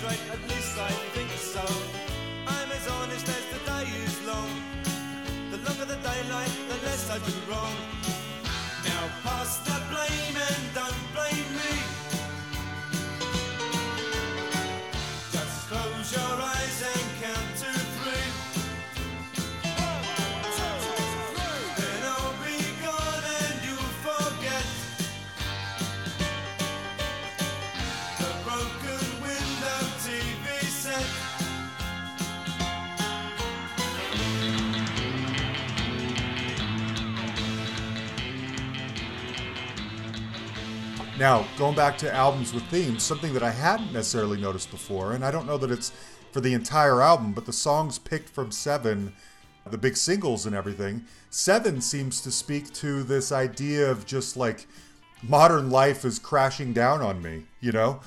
Straight, at least I think so. I'm as honest as the day is long. The longer the daylight, the less I do wrong. Now pass the blame and don't blame me. Now, going back to albums with themes, something that I hadn't necessarily noticed before, and I don't know that it's for the entire album, but the songs picked from Seven, the big singles and everything, Seven seems to speak to this idea of just like modern life is crashing down on me, you know?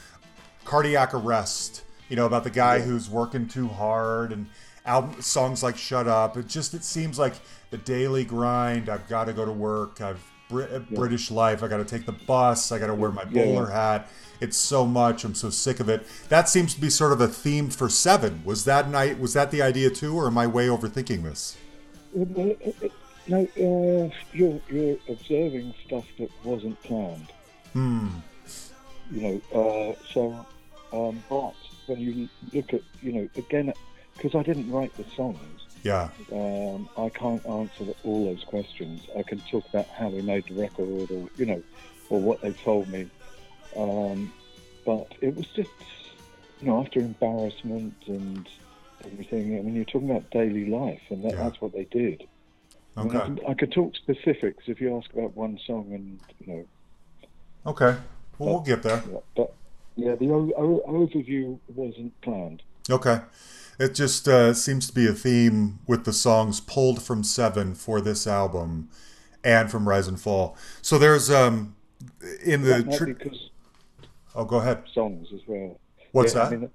Cardiac arrest, you know, about the guy who's working too hard and album songs like Shut Up. It just it seems like the daily grind. I've got to go to work. I've Brit- British life. I got to take the bus. I got to wear my Yeah, bowler hat. It's so much. I'm so sick of it. That seems to be sort of a theme for Seven. Was that night? Was that the idea too, or am I way overthinking this? Uh, uh, No, uh, you're you're observing stuff that wasn't planned. Hmm. You know, uh, so um, but when you look at you know again, because I didn't write the songs, Yeah. um, I can't answer all those questions. I can talk about how we made the record, or you know, or what they told me. Um, but it was just, you know, after embarrassment and everything. I mean, you're talking about daily life, and that, Yeah. that's what they did. I, mean, I, Okay. I could talk specifics if you ask about one song, and you know, Okay. Well, we'll get there. yeah, but yeah, the o- o- overview wasn't planned. Okay. It just uh, seems to be a theme with the songs pulled from Seven for this album and from Rise and Fall. So there's um in the tr- because oh go ahead. songs as well. What's Yeah, I that? mean,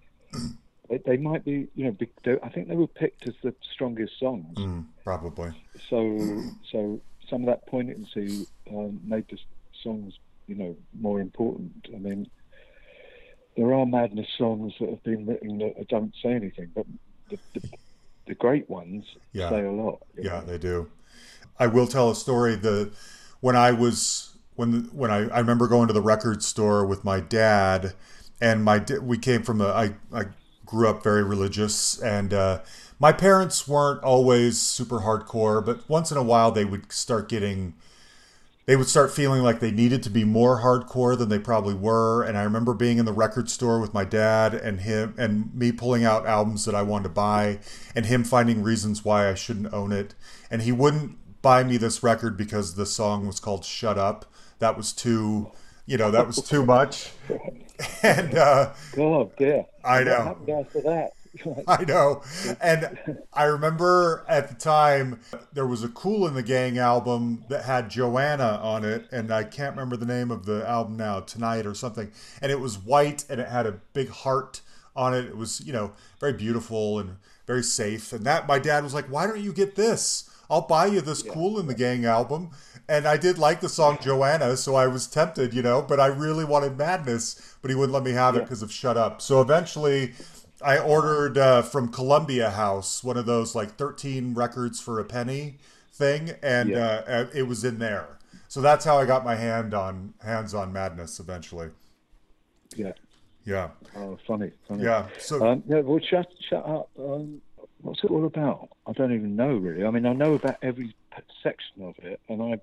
they, they might be, you know, be, they, I think they were picked as the strongest songs. Mm, probably. So, so some of that poignancy um, made the songs, you know, more important. I mean, there are madness songs that have been written that don't say anything, but the, the, the great ones Yeah. say a lot. Yeah, know. they do. I will tell a story. The when I was when when I, I remember going to the record store with my dad, and my we came from a I I grew up very religious, and uh, my parents weren't always super hardcore, but once in a while they would start getting they would start feeling like they needed to be more hardcore than they probably were. And I remember being in the record store with my dad and him and me pulling out albums that I wanted to buy and him finding reasons why I shouldn't own it. And he wouldn't buy me this record because the song was called Shut Up. That was too, you know, that was too much. And uh, God, yeah. I What know. happened after that? I know. And I remember at the time there was a Kool & the Gang album that had Joanna on it, and I can't remember the name of the album now, Tonight or something. And it was white and it had a big heart on it. It was, you know, very beautiful and very safe. And that my dad was like, Why don't you get this? I'll buy you this Kool & the Gang album. And I did like the song Joanna, so I was tempted, you know, but I really wanted Madness, but he wouldn't let me have it because of Shut Up. So eventually I ordered uh, from Columbia House one of those like 13 records for a penny thing, and Yeah. uh, it was in there. So that's how I got my hand on hands on Madness eventually. yeah. Yeah, Oh, funny, funny. yeah. So Um, yeah, well, shut, shut up. Um, what's it all about? I don't even know really. I mean, I know about every section of it, and I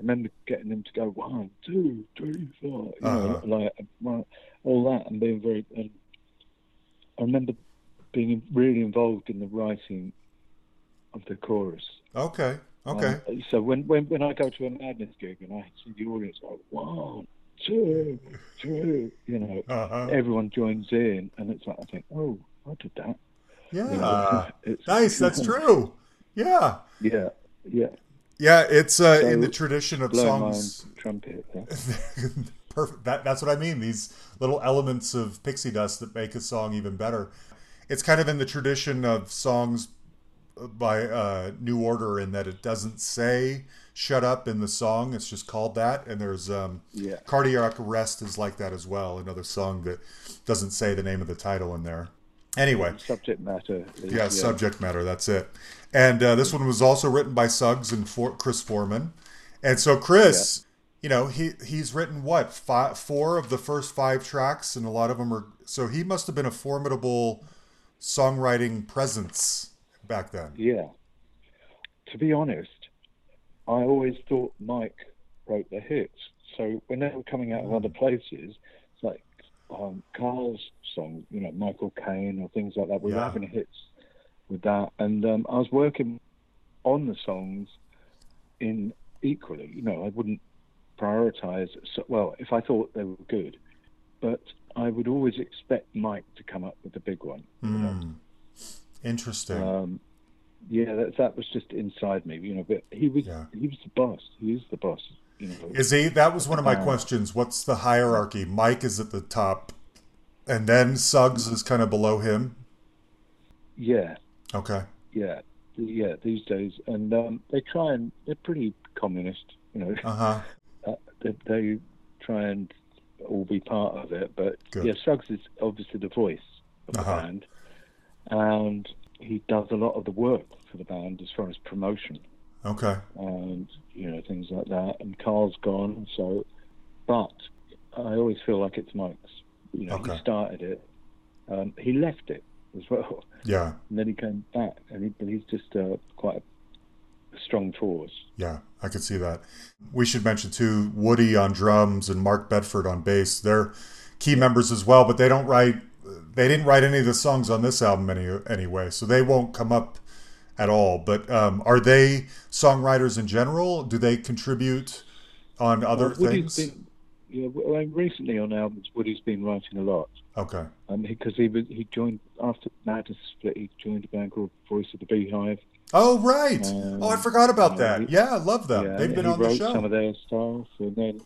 remember getting them to go one, two, three, four, you know, Uh-huh. like uh, all that, and being very. And I remember being really involved in the writing of the chorus. okay, okay. Um, so when, when when I go to a madness gig and I see the audience go one, two, three, you know, Uh-huh. everyone joins in, and it's like I think, oh, I did that. You know, Yeah, it's, nice. That's true. Yeah, Yeah, yeah. yeah. It's uh, in the tradition of songs. trumpet. Yeah. Perfect. That, that's what I mean. These little elements of pixie dust that make a song even better. It's kind of in the tradition of songs by uh, New Order in that it doesn't say "shut up" in the song. It's just called that. And there's um, Yeah. "Cardiac Arrest" is like that as well. Another song that doesn't say the name of the title in there. Anyway, Subject matter. Is, yeah, subject matter. That's it. And uh, this one was also written by Suggs and For- Chris Foreman. And so Chris, you know, he he's written what five, four of the first five tracks, and a lot of them are. So he must have been a formidable songwriting presence back then. Yeah. To be honest, I always thought Mike wrote the hits. So when they were coming out of other places, it's like um, Carl's songs, you know, Michael Caine or things like that. We were Yeah. having hits with that, and um, I was working on the songs in equally. You know, I wouldn't prioritize. So, well, if I thought they were good, but I would always expect Mike to come up with the big one. Hmm. Interesting. Um, yeah, that that was just inside me, you know. But he was Yeah. he was the boss. He is the boss. You know. is he? That was one of my Uh, questions. What's the hierarchy? Mike is at the top, and then Suggs is kind of below him. Yeah, Okay. yeah, yeah. These days, and um, they try and they're pretty communist. You know, Uh huh. they, they try and all be part of it. But Good. yeah, Suggs is obviously the voice of the Uh-huh. band, and he does a lot of the work for the band as far as promotion. Okay. and you know things like that. And Carl's gone, so but I always feel like it's Mike's. You know, Okay. he started it. Um, he left it as well, Yeah. and then he came back, and he, but he's just uh, quite a strong force. Yeah, I could see that. We should mention too Woody on drums and Mark Bedford on bass. They're key members as well, but they don't write. They didn't write any of the songs on this album any, anyway, so they won't come up at all. But um, are they songwriters in general? Do they contribute on other Woody's things? been, yeah, well, recently on albums, Woody's been writing a lot. Okay. Um, because he was he joined after Madness split. He joined a band called Voice of the Beehive. Oh right. Um, oh, I forgot about that. he- Yeah, I love them. Yeah, They've been on the show. some of their stuff, and then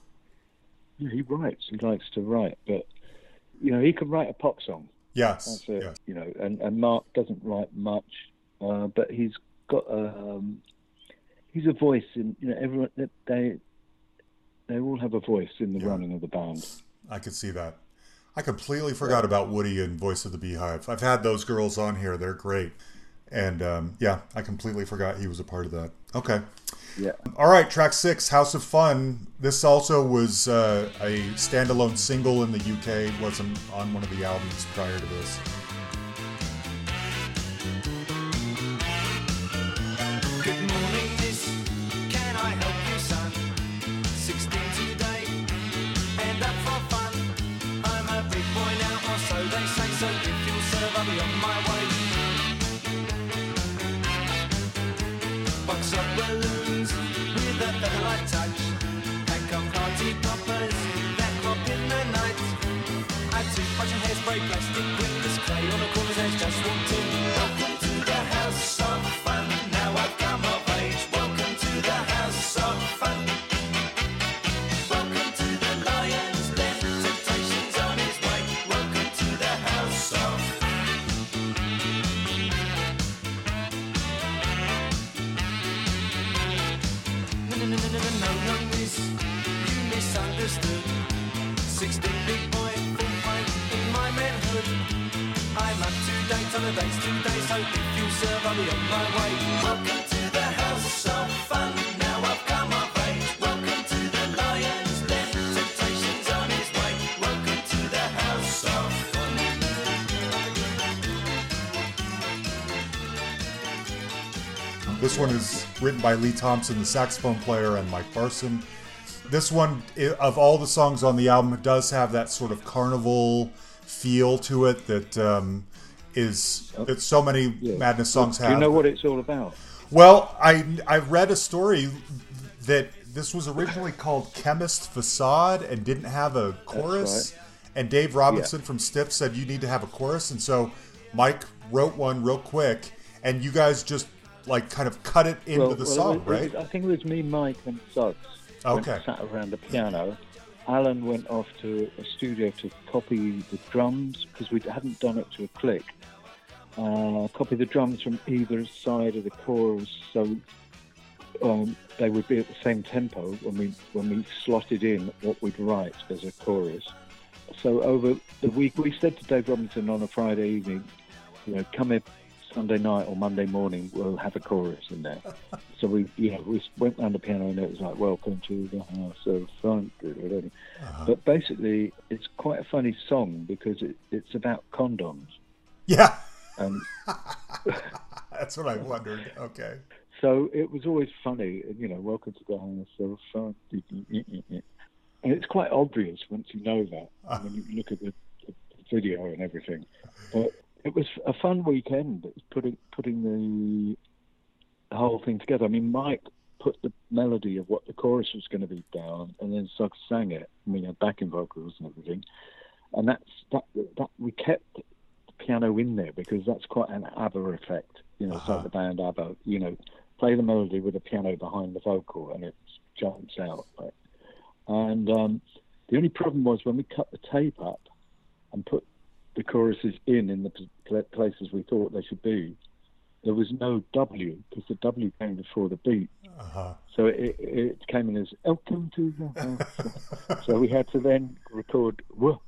yeah, he writes. He likes to write, but you know, he can write a pop song. yes. That's it. yes. You know, and, and Mark doesn't write much, uh, but he's got um, he's a voice in you know everyone that they they all have a voice in the Yeah. running of the band. I could see that. I completely forgot about Woody and Voice of the Beehive. I've had those girls on here; they're great. And um, yeah, I completely forgot he was a part of that. Okay. Yeah. All right, track six, House of Fun. This also was uh, a standalone single in the UK. It wasn't on one of the albums prior to this. Lee Thompson, the saxophone player, and Mike Barson. This one, of all the songs on the album, it does have that sort of carnival feel to it that um, is that so many Madness songs Do have. you know what it's all about? Well, I I read a story that this was originally called Chemist Facade and didn't have a chorus. And Dave Robinson from Stiff said you need to have a chorus, and so Mike wrote one real quick, and you guys just like kind of cut it into the well, song, was- right? I think it was me, Mike, and Suggs. Okay. sat around the piano. Alan went off to a studio to copy the drums because we hadn't done it to a click. Uh, copy the drums from either side of the chorus so um, they would be at the same tempo when we when we slotted in what we'd write as a chorus. So over the week, we said to Dave Robinson on a Friday evening, you know, come in Sunday night or Monday morning, we'll have a chorus in there. so we, know, we went round the piano and it was like, "Welcome to the house of fun." Uh-huh. But basically, it's quite a funny song because it, it's about condoms, yeah, and that's what I wondered. Okay, so it was always funny. You know, "Welcome to the house of fun," and it's quite obvious once you know that when you look at the, the video and everything. But it was a fun weekend. It was putting putting the the whole thing together. I mean, Mike put the melody of what the chorus was going to be down, and then Suggs sang it. And we had backing vocals and everything, and that's that. That we kept the piano in there because that's quite an ABBA effect. You know, it's like the band ABBA. You know, play the melody with the piano behind the vocal, and it jumps out. Right? And um, the only problem was when we cut the tape up and put the choruses in in the pl- places we thought they should be, there was no W because the W came before the beat. uh-huh. So it, it came in as "Welcome to the house." so we had to then record "Whoa."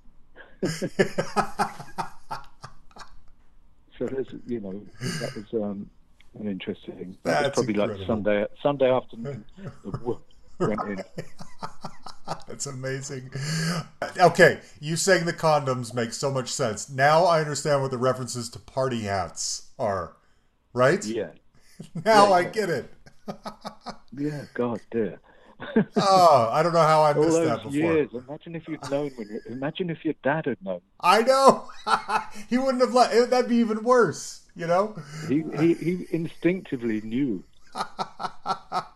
so there's, you know, that was um, an interesting. That That's was probably incredible. like Sunday Sunday afternoon. the "Whoa" went in. That's amazing. Okay, you saying the condoms makes so much sense. Now I understand what the references to party hats are, right? Yeah, Now Yeah, I yeah. get it. yeah. God, dear. Oh, I don't know how I All missed that before. years. Imagine if you'd known when. Imagine if your dad had known. I know. he wouldn't have let. That'd be even worse. You know. He he, he instinctively knew.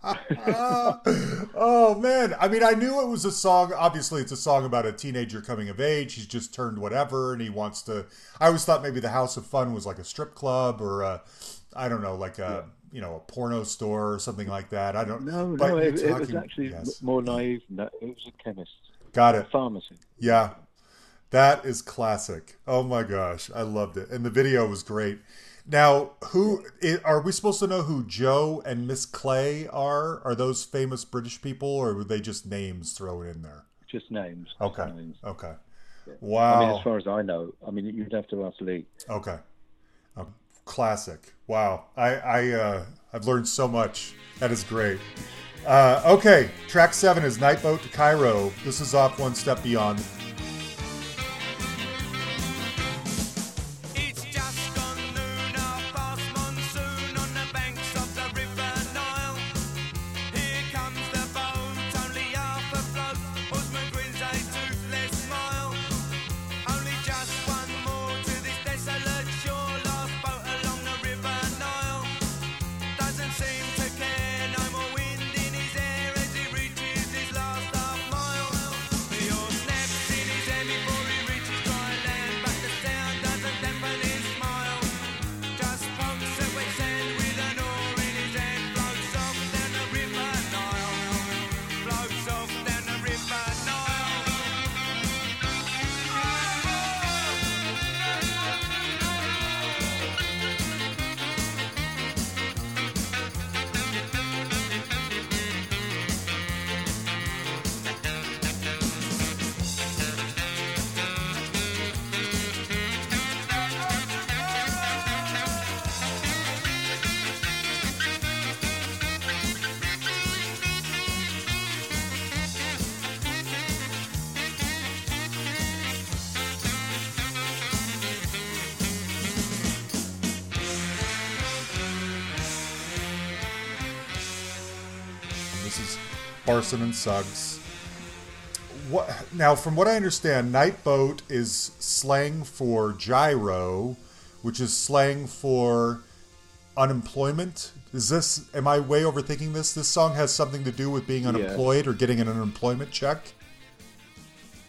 oh man. I mean i knew it was a song. Obviously it's a song about a teenager coming of age. He's just turned whatever and he wants to i always thought maybe the house of fun was like a strip club or a i don't know like a you know a porno store or something like that. I don't No, but no, you're it, it was actually yes. more naive. that. It was a chemist, got it. Pharmacy. yeah. That is classic. Oh my gosh. I loved it. And the video was great now who are we supposed to know who joe and miss clay are are those famous british people or were they just names thrown in there Just names. just Okay. names. Okay. Wow. I mean, as far as I know, I mean, you'd have to ask Lee. Okay. A classic. Wow. I, I, uh, I've learned so much. That is great. Uh, okay. Track seven is Night Boat to Cairo. This is off One Step Beyond. This is Barson and Suggs. What now? From what I understand, night boat is slang for giro, which is slang for unemployment. Is this? Am I way overthinking this? This song has something to do with being unemployed or getting an unemployment check.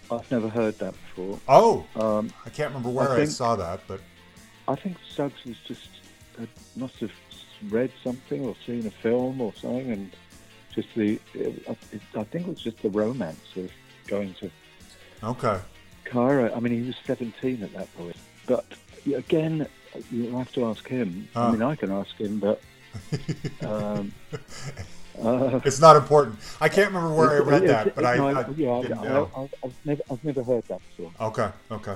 I've never heard that before. Oh, Um, I can't remember where I, think- saw that, but I think Suggs was just uh, must have read something or seen a film or something, and just the it, it, I think it was just the romance of going to okay. Cairo. I mean, he was 17 at that point, but again, you'll have to ask him. Ah. I mean, I can ask him, but um, uh, It's not important. I can't remember where I read it- that, it- but I, no, I yeah, I. I, I, I've never, I've never heard that before. Okay, okay.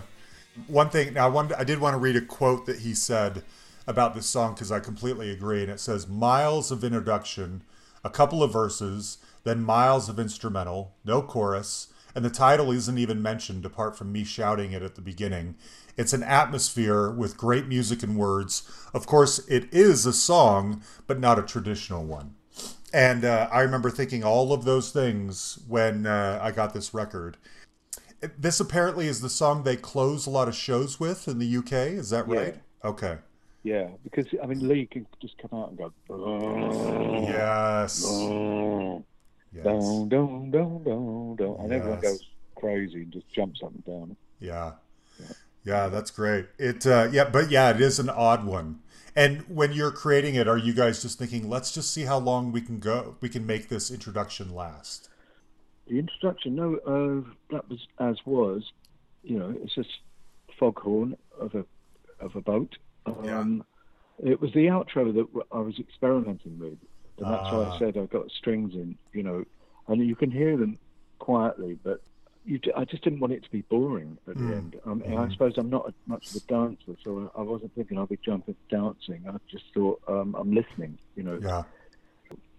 One thing now, one I did want to read a quote that he said about this song because I completely agree, and it says miles of introduction, a couple of verses, then miles of instrumental, no chorus, and the title isn't even mentioned apart from me shouting it at the beginning. It's an atmosphere with great music and words. Of course, it is a song, but not a traditional one. And uh, I remember thinking all of those things when uh, I got this record. This apparently is the song they close a lot of shows with in the UK. Is that Yeah. right? Okay. Yeah, because I mean, Lee can just come out and go. "Oh, Yes. oh, Yes. Down, down, down, down, down, and everyone goes crazy and just jumps up and down. Yeah. Yeah, that's great. It uh, yeah, but yeah, it is an odd one. And when you're creating it, are you guys just thinking, let's just see how long we can go, we can make this introduction last? The introduction, no, uh, that was as was. You know, it's just foghorn of a of a boat. Um, It was the outro that I was experimenting with, and that's why Ah. I said I got strings in. You know, and you can hear them quietly, but you, d- I just didn't want it to be boring at Mm. the end. Um, and I suppose I'm not much of a dancer, so I I wasn't thinking I'd be jumping dancing. I just thought um, I'm listening. You know, Yeah.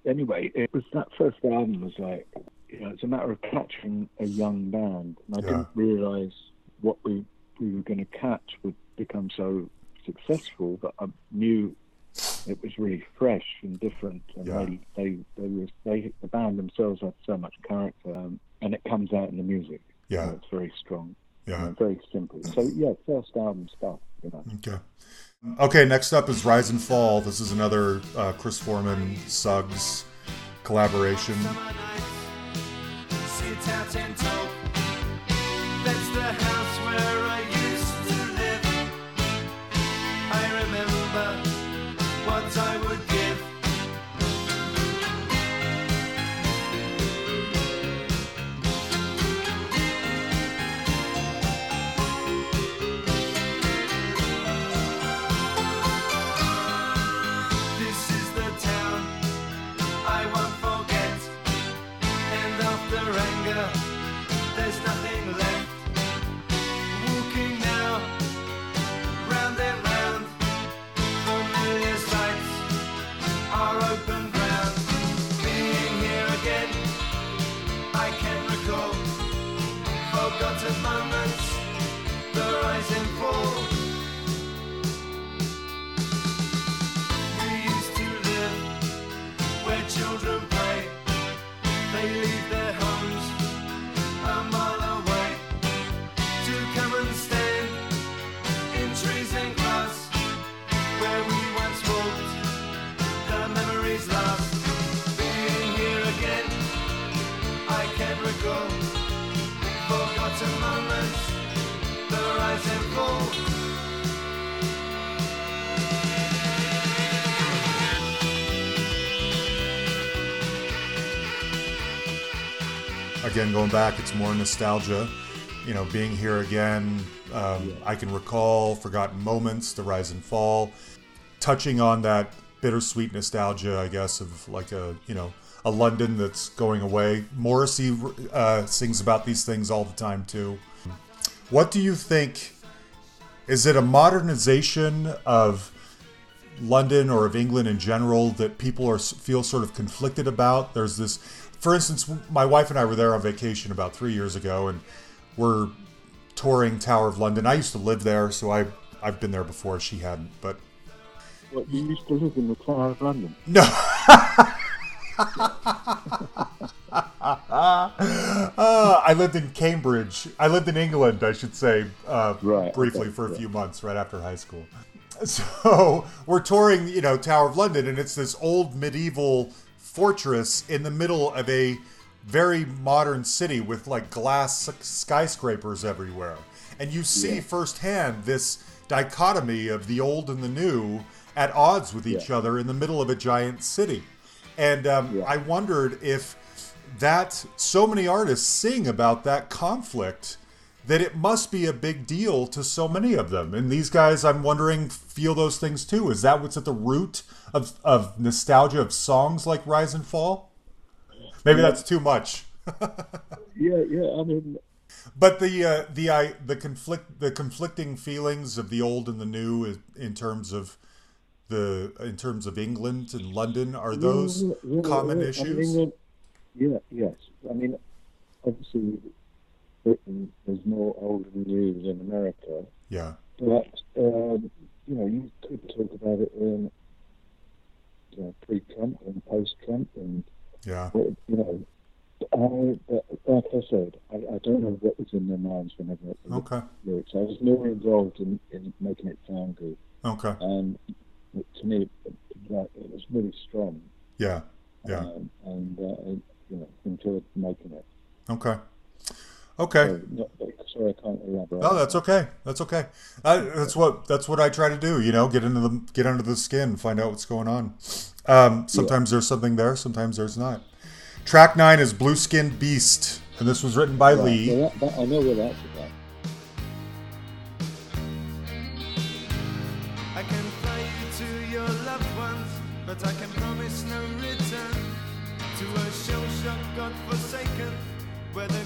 anyway, it was that first album was like, you know, it's a matter of catching a young band, and I Yeah. didn't realise what we we were going to catch would become so successful, but I knew it was really fresh and different, and Yeah. they they they was they the band themselves had so much character, um, and it comes out in the music. Yeah. know, it's very strong, Yeah. know, very simple. So yeah, first album stuff, you know. Okay. Okay, next up is Rise and Fall. This is another uh, Chris Foreman Suggs collaboration. Again going back it's more nostalgia. You know being here again um, i can recall forgotten moments the rise and fall. Touching on that bittersweet nostalgia i guess of like a you know a london that's going away. Morrissey uh, sings about these things all the time too. What do you think is it a modernization of London or of England in general that people are feel sort of conflicted about. There's this, for instance, my wife and I were there on vacation about three years ago, and we're touring Tower of London. I used to live there, so I I've been there before. She hadn't, but What, you used to live in the Tower of London? no. Uh, I lived in Cambridge. I lived in England, I should say, uh, Right, briefly okay, for a yeah. few months right after high school. So we're touring, you know, Tower of London, and it's this old medieval fortress in the middle of a very modern city with like glass skyscrapers everywhere. And you see Yeah. firsthand this dichotomy of the old and the new at odds with each Yeah. other in the middle of a giant city. And um, Yeah. I wondered if that so many artists sing about that conflict that it must be a big deal to so many of them. And these guys, I'm wondering, feel those things too. Is that what's at the root of, of nostalgia of songs like Rise and Fall? Maybe that's too much. Yeah, yeah. I mean, But the uh, the I, the conflict the conflicting feelings of the old and the new is- in terms of the in terms of England and London are those Yeah, yeah, common yeah. I issues? mean, England- yeah, yes. I mean, obviously, Britain is more old and new than America, yeah, but um, you know, you could talk about it in you know, pre-Trump and post-Trump, and yeah, you know, I, but like I said, I, I don't know what was in their minds whenever wrote okay, lyrics. I was more involved in, in making it sound good, okay, and to me, it, like, it was really strong. yeah, yeah, um, and uh, I, you know enjoyed making it. okay, okay. So, not, sorry, I can't elaborate. No, that's okay. That's okay. I, that's what that's what I try to do. You know, get into the get under the skin, find out what's going on. Um, sometimes there's something there, sometimes there's not. Track nine is Blue Skin Beast, and this was written by Right, Lee. well, that, that, I know what that's about. I can fly you to your loved ones, but I can promise no return to a shell shock God-forsaken, where the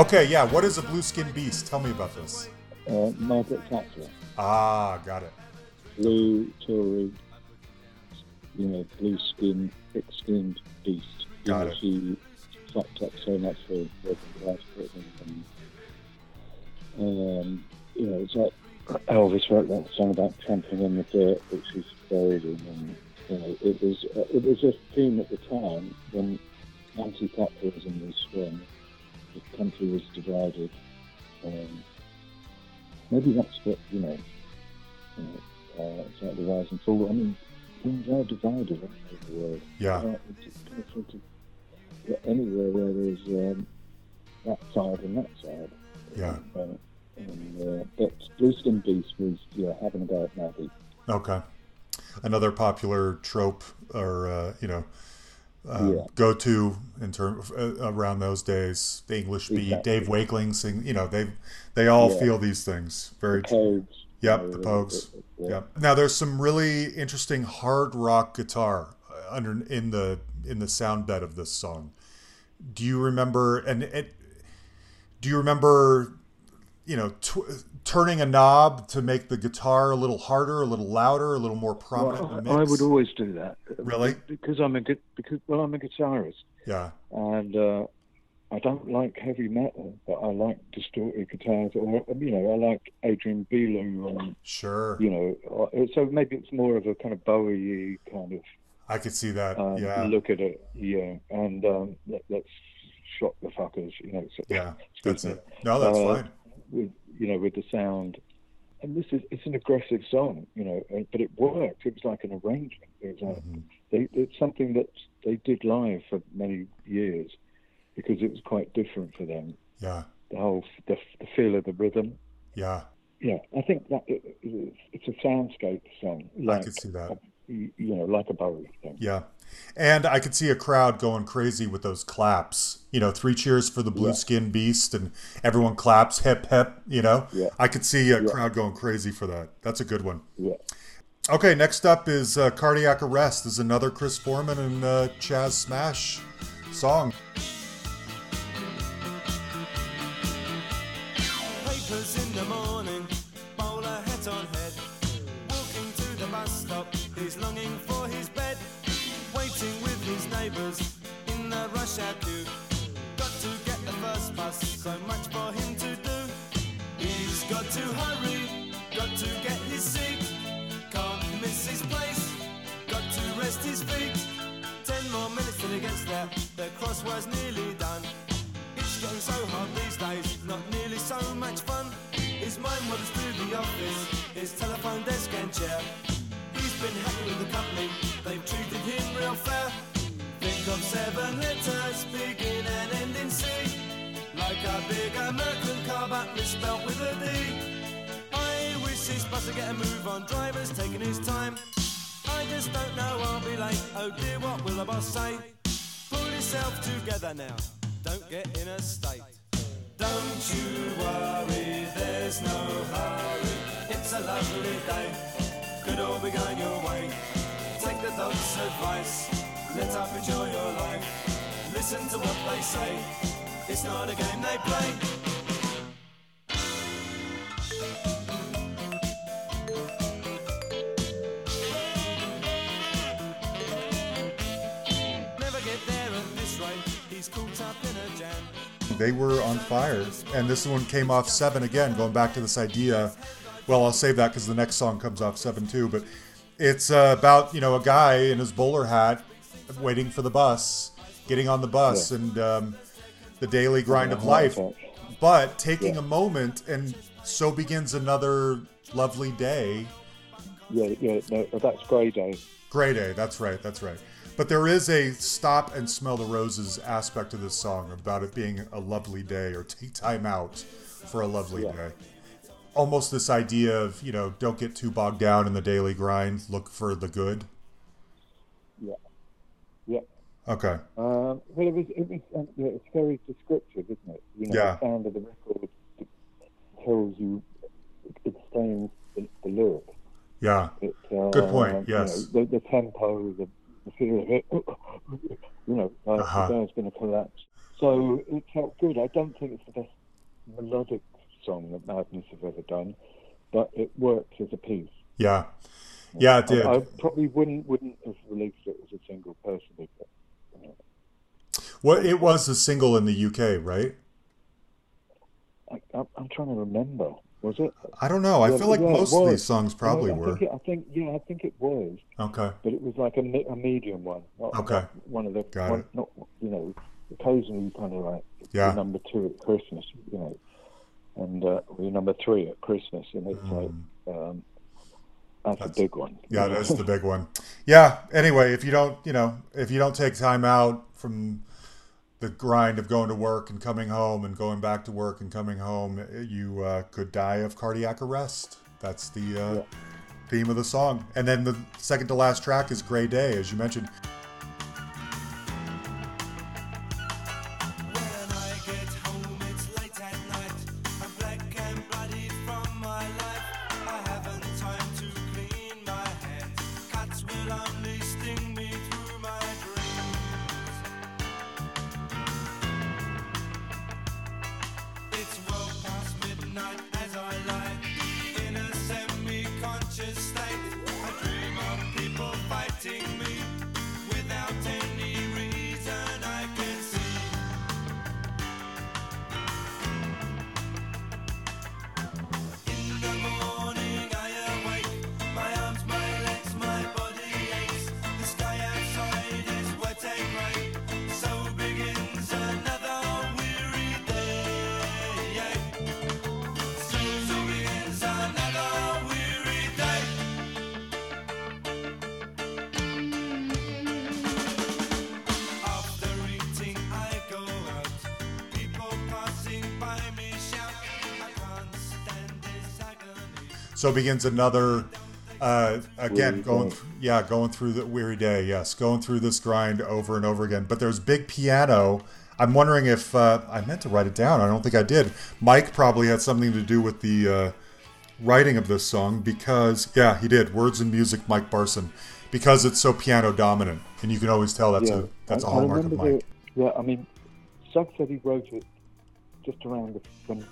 Okay, yeah. What is a Blue Skin Beast? Tell me about this. Uh, Margaret Thatcher, Ah, got it. blue Tory, you know, blue skinned, thick skinned beast. Got it. She fucked up so much for working class Britain. And, um, you know, it's like Elvis wrote that song about trampling in the dirt, which is buried in. And, you know, it was, uh, it was a theme at the time when anti-capitalism was strong. The country was divided. Um, maybe that's what you know. You know uh, it's like the rise and fall. I mean, things are divided in the world. Yeah. Uh, it's kind of sort of yeah, anywhere where there's um, that side and that side. Yeah. Uh, and, uh, but Blue Skin Beast was yeah having a go at Maggie. Okay. Another popular trope, or uh, you know, uh, Yeah. go to in term uh, around those days. The English beat, Exactly. Dave Wakeling sing. You know, they they all Yeah. feel these things very. Pogues. Yep, the Pogues. yeah. Yep. Now there's some really interesting hard rock guitar uh, under in the in the sound bed of this song. Do you remember and it, do you remember you know tw- turning a knob to make the guitar a little harder, a little louder, a little more prominent in the Well, I, would always do that. Really? Because I'm a gu- because well I'm a guitarist Yeah. and uh, I don't like heavy metal, but I like distorted guitars or you know I like Adrian Belew and Sure. you know uh, so maybe it's more of a kind of Bowie kind of I could see that. um, yeah. look at it, yeah, and um, let, let's shock the fuckers, you know. So, Yeah. That's me. it. No, that's Uh, fine. With you know, with the sound, and this is it's an aggressive song, you know, but it worked. It was like an arrangement. It was like Mhm. they, it's something that they did live for many years because it was quite different for them. Yeah. The whole the, the feel of the rhythm. Yeah. Yeah, I think that it, it, it's a soundscape song, like I could see that. you you know, like a Bowie thing. Yeah. And I could see a crowd going crazy with those claps. You know, three cheers for the blue Yeah. skin beast and everyone claps, hip hip, you know? Yeah. I could see a Yeah. crowd going crazy for that. That's a good one. Yeah. Okay, next up is uh, Cardiac Arrest. This is another Chris Foreman and uh, Chas Smash song. Crossword's nearly done. It's getting so hard these days, not nearly so much fun. His mind wanders through the office, his telephone desk and chair. He's been happy with the company, they've treated him real fair. Think of seven letters, begin and end in C. Like a big American car, but misspelled with a D. I wish this bus would get a move on, driver's taking his time. I just don't know, I'll be late. Oh dear, what will the boss say? Pull yourself together now, don't get in a state. Don't you worry, there's no hurry. It's a lovely day, could all be going your way. Take the dog's advice, let up, enjoy your life. Listen to what they say, it's not a game they play. They were on fire. And this one came off seven again, going back to this idea. Well, I'll save that because the next song comes off seven too. But it's uh, about, you know, a guy in his bowler hat waiting for the bus, getting on the bus, Yeah. and um, the daily grind of life. But taking Yeah. a moment, and so begins another lovely day. Yeah, yeah, no, that's Grey Day. Gray Day, that's right, that's right. But there is a stop and smell the roses aspect of this song about it being a lovely day or take time out for a lovely Yeah. day. Almost this idea of, you know, don't get too bogged down in the daily grind, look for the good. Yeah, yeah. Okay. Um, well, it was, it was, um, yeah, it's very descriptive, isn't it? You know, Yeah. the sound of the record tells you, it explains the, the lyric. Yeah. It, uh, Good point, you yes. know, the, the tempo, the, the feel of it. you know, like Uh-huh. the guy's going to collapse. So it felt good. I don't think it's the best melodic song that Madness have ever done, but it worked as a piece. Yeah. Yeah, it did. I, I probably wouldn't wouldn't have released it as a single personally, but What it was a single in the UK, right? I, I, I'm trying to remember. Was it? I don't know. I Yeah, feel like yeah, most of these songs probably I, I were. Think it, I think yeah, I think it was, Okay. but it was like a, a medium one. Not, Okay. not one of the Got one, it. not you know, occasionally kind of like Yeah. number two at Christmas, you know. and uh, we're number three at Christmas, and it's like um, that's, a big one. Mm. Yeah, that's the big one. Yeah. Anyway, if you don't, you know, if you don't take time out from the grind of going to work and coming home and going back to work and coming home, you uh, could die of cardiac arrest. That's the uh, Yeah. theme of the song. And then the second to last track is Gray Day, as you mentioned. So begins another. Uh, again, going, th- yeah, going through the weary day. Yes, going through this grind over and over again. But there's big piano. I'm wondering if uh, I meant to write it down. I don't think I did. Mike probably had something to do with the uh, writing of this song because, yeah, he did. Words and music, Mike Barson, because it's so piano dominant, and you can always tell that's a that's a I- I hallmark of Mike. the- yeah, I mean, Suggs said he wrote it just around the, when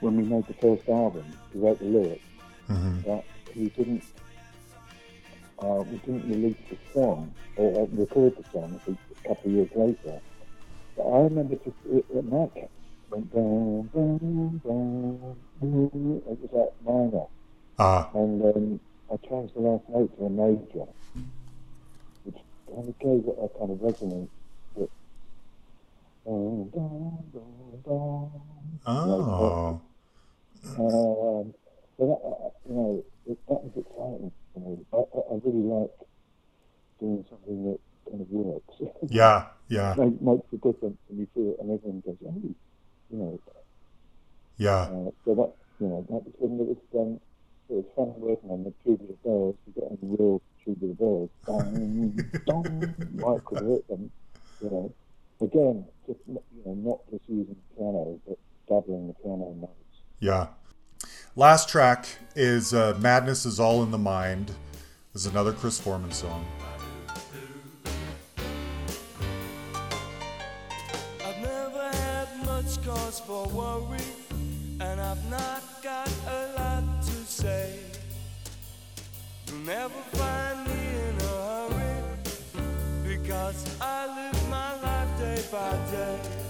when we made the first album. He wrote the lyrics, Mhm. but he didn't. Uh, we didn't release the song or uh, record the song a couple of years later. But I remember just it, at night went down, down, down. It was like minor, Ah, and um, I changed the last note to a major, which kind of gave it a kind of resonance. That, dun, dun, dun, dun. oh, Um, so that, uh, you know, it, that was exciting for me. I, I, really like doing something that kind of works. yeah, yeah, Make, makes a difference, and you feel it, and everyone goes, "Oh, you know." yeah, Uh, so that, you know, that was when it was um, it was fun working on the tubular bells. You get on the real tubular bells, dong, dong, hit them. You know, again, just you know, not just using the piano, but doubling the piano notes. Yeah. Last track is uh, "Madness Is All in the Mind." This is another Chris Foreman song. Cause for worry, and I've not got a lot to say. You'll never find me in a hurry, because I live my life day by day.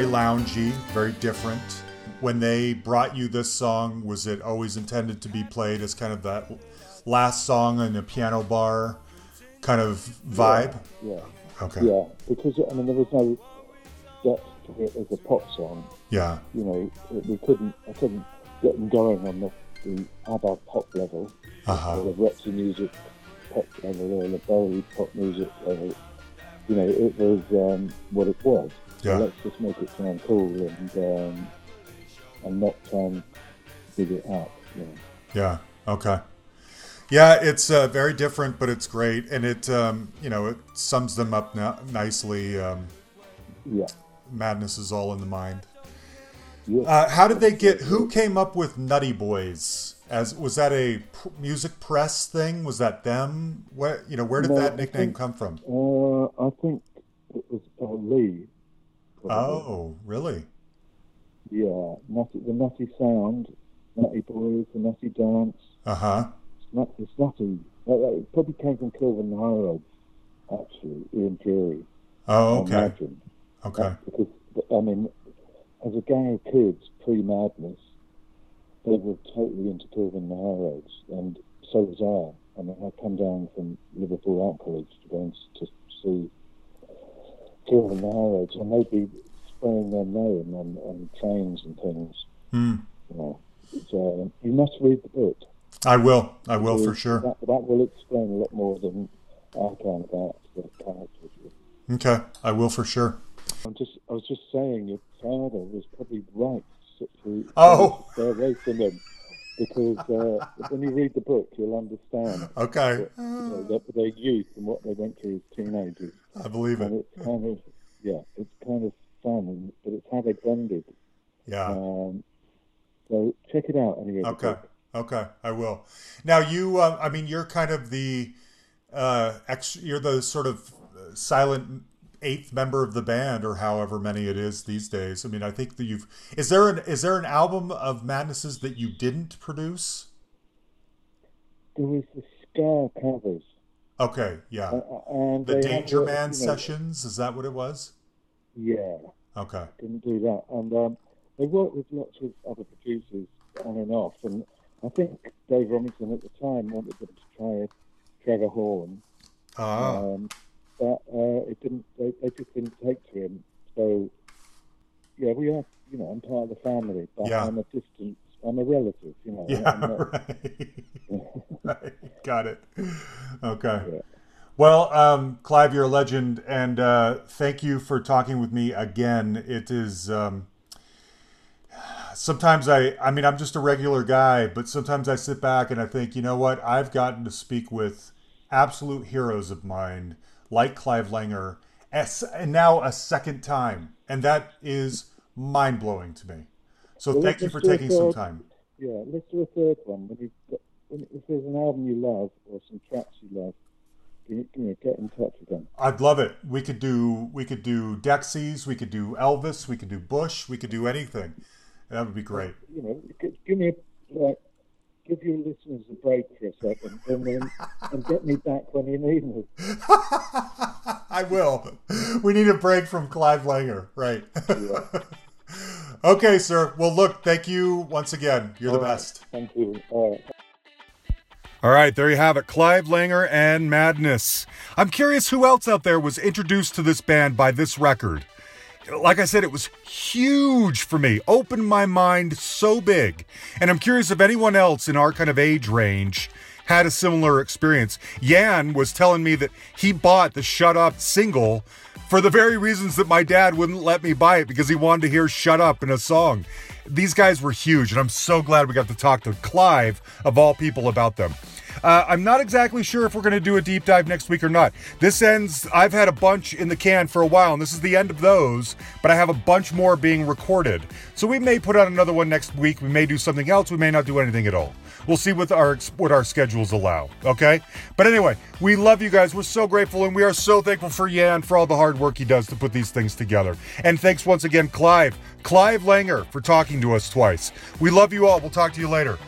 very loungy, very different. When they brought you this song, was it always intended to be played as kind of that last song in a piano bar kind of vibe? Yeah, Okay. yeah, because I mean there was no depth to it as a pop song. Yeah. You know, it, we couldn't, I couldn't get them going on the, the ABBA pop level, Uh-huh. the Roxy music pop level, or the Bowie pop music level. you know, it was um, what it was. Yeah. So let's just make it sound cool and um, and not try and big it up. You know. Yeah. Okay. Yeah, it's uh, very different, but it's great, and it um, you know it sums them up n- nicely. Um, Yeah. madness is all in the mind. Yeah. Uh, how did they get? Who came up with Nutty Boys? As was that a p- music press thing? Was that them? Where you know where did No, that nickname think- come from? Uh, I think it was uh, Lee. Oh, really? Yeah, nutty, the Nutty Sound, Nutty Boys, the Nutty Dance. Uh huh. It's, nut, it's Nutty. Uh, uh, it probably came from Kilburn High Roads, actually, Ian Dury. Oh, I okay. imagine. Okay. Because, I mean, as a gang of kids pre-madness, they were totally into Kilburn and the and so was I. I mean, I come down from Liverpool Art College to go and to see The High Roads, and they'd be spraying their name on, on trains and things. Hmm. You know, so you must read the book. I will. I will for sure. That, that will explain a lot more than I can about the characters. Okay. I will for sure. I'm just, I was just saying, your father was probably right to, Oh. stay away from them because uh, when you read the book, you'll understand Okay. you know, their, their youth and what they went through as teenagers, I believe and it. it's kind of, yeah, it's kind of fun, but it's how they blended. Yeah. Um, so check it out anyway. Okay. Okay. I will. Now you. Uh, I mean, you're kind of the. Uh, ex- you're the sort of uh, silent eighth member of the band, or however many it is these days. I mean, I think that you've. Is there an Is there an album of Madnesses that you didn't produce? There was the Ska covers, Okay. Yeah. uh, and The Dangermen know, sessions. Is that what it was? Yeah. Okay. didn't do that. And um, they worked with lots of other producers on and off. And I think Dave Robinson at the time wanted them to try Trevor Horn, Ah. um, but uh, it didn't. They, they just didn't take to him. So yeah, we are. You know, I'm part of the family, but Yeah. I'm a distant. I'm a relative. You know. Yeah, not- right. right. Got it. Okay. Yeah. Well, um, Clive, you're a legend, and uh, thank you for talking with me again. It is um, sometimes I, I mean, I'm just a regular guy, but sometimes I sit back and I think, you know what? I've gotten to speak with absolute heroes of mine, like Clive Langer, as, and now a second time, and that is mind blowing to me. So Well, thank you for taking some time. Yeah, let's do a third one. When you've got, when, if there's an album you love or some tracks you love, you, you know, get in touch with them. I'd love it. We could do we could do Dexys, we could do Elvis, we could do Bush, we could do anything. That would be great. you know, give me a, like, give your listeners a break for a second, and then and get me back when you need me. I will. We need a break from Clive Langer, right? Yeah. okay, sir. Well, look, thank you once again. You're the All right. best. Thank you. All right. All right, there you have it. Clive Langer and Madness. I'm curious who else out there was introduced to this band by this record. Like I said, it was huge for me, opened my mind so big. And I'm curious if anyone else in our kind of age range had a similar experience. Jan was telling me that he bought the Shut Up single for the very reasons that my dad wouldn't let me buy it because he wanted to hear Shut Up in a song. These guys were huge, and I'm so glad we got to talk to Clive, of all people, about them. Uh, I'm not exactly sure if we're going to do a deep dive next week or not. This ends, I've had a bunch in the can for a while, and this is the end of those, but I have a bunch more being recorded. So we may put out another one next week. We may do something else. We may not do anything at all. We'll see what our what our schedules allow. Okay, but anyway, we love you guys. We're so grateful, and we are so thankful for Jan for all the hard work he does to put these things together. And thanks once again, Clive, Clive Langer, for talking to us twice. We love you all. We'll talk to you later.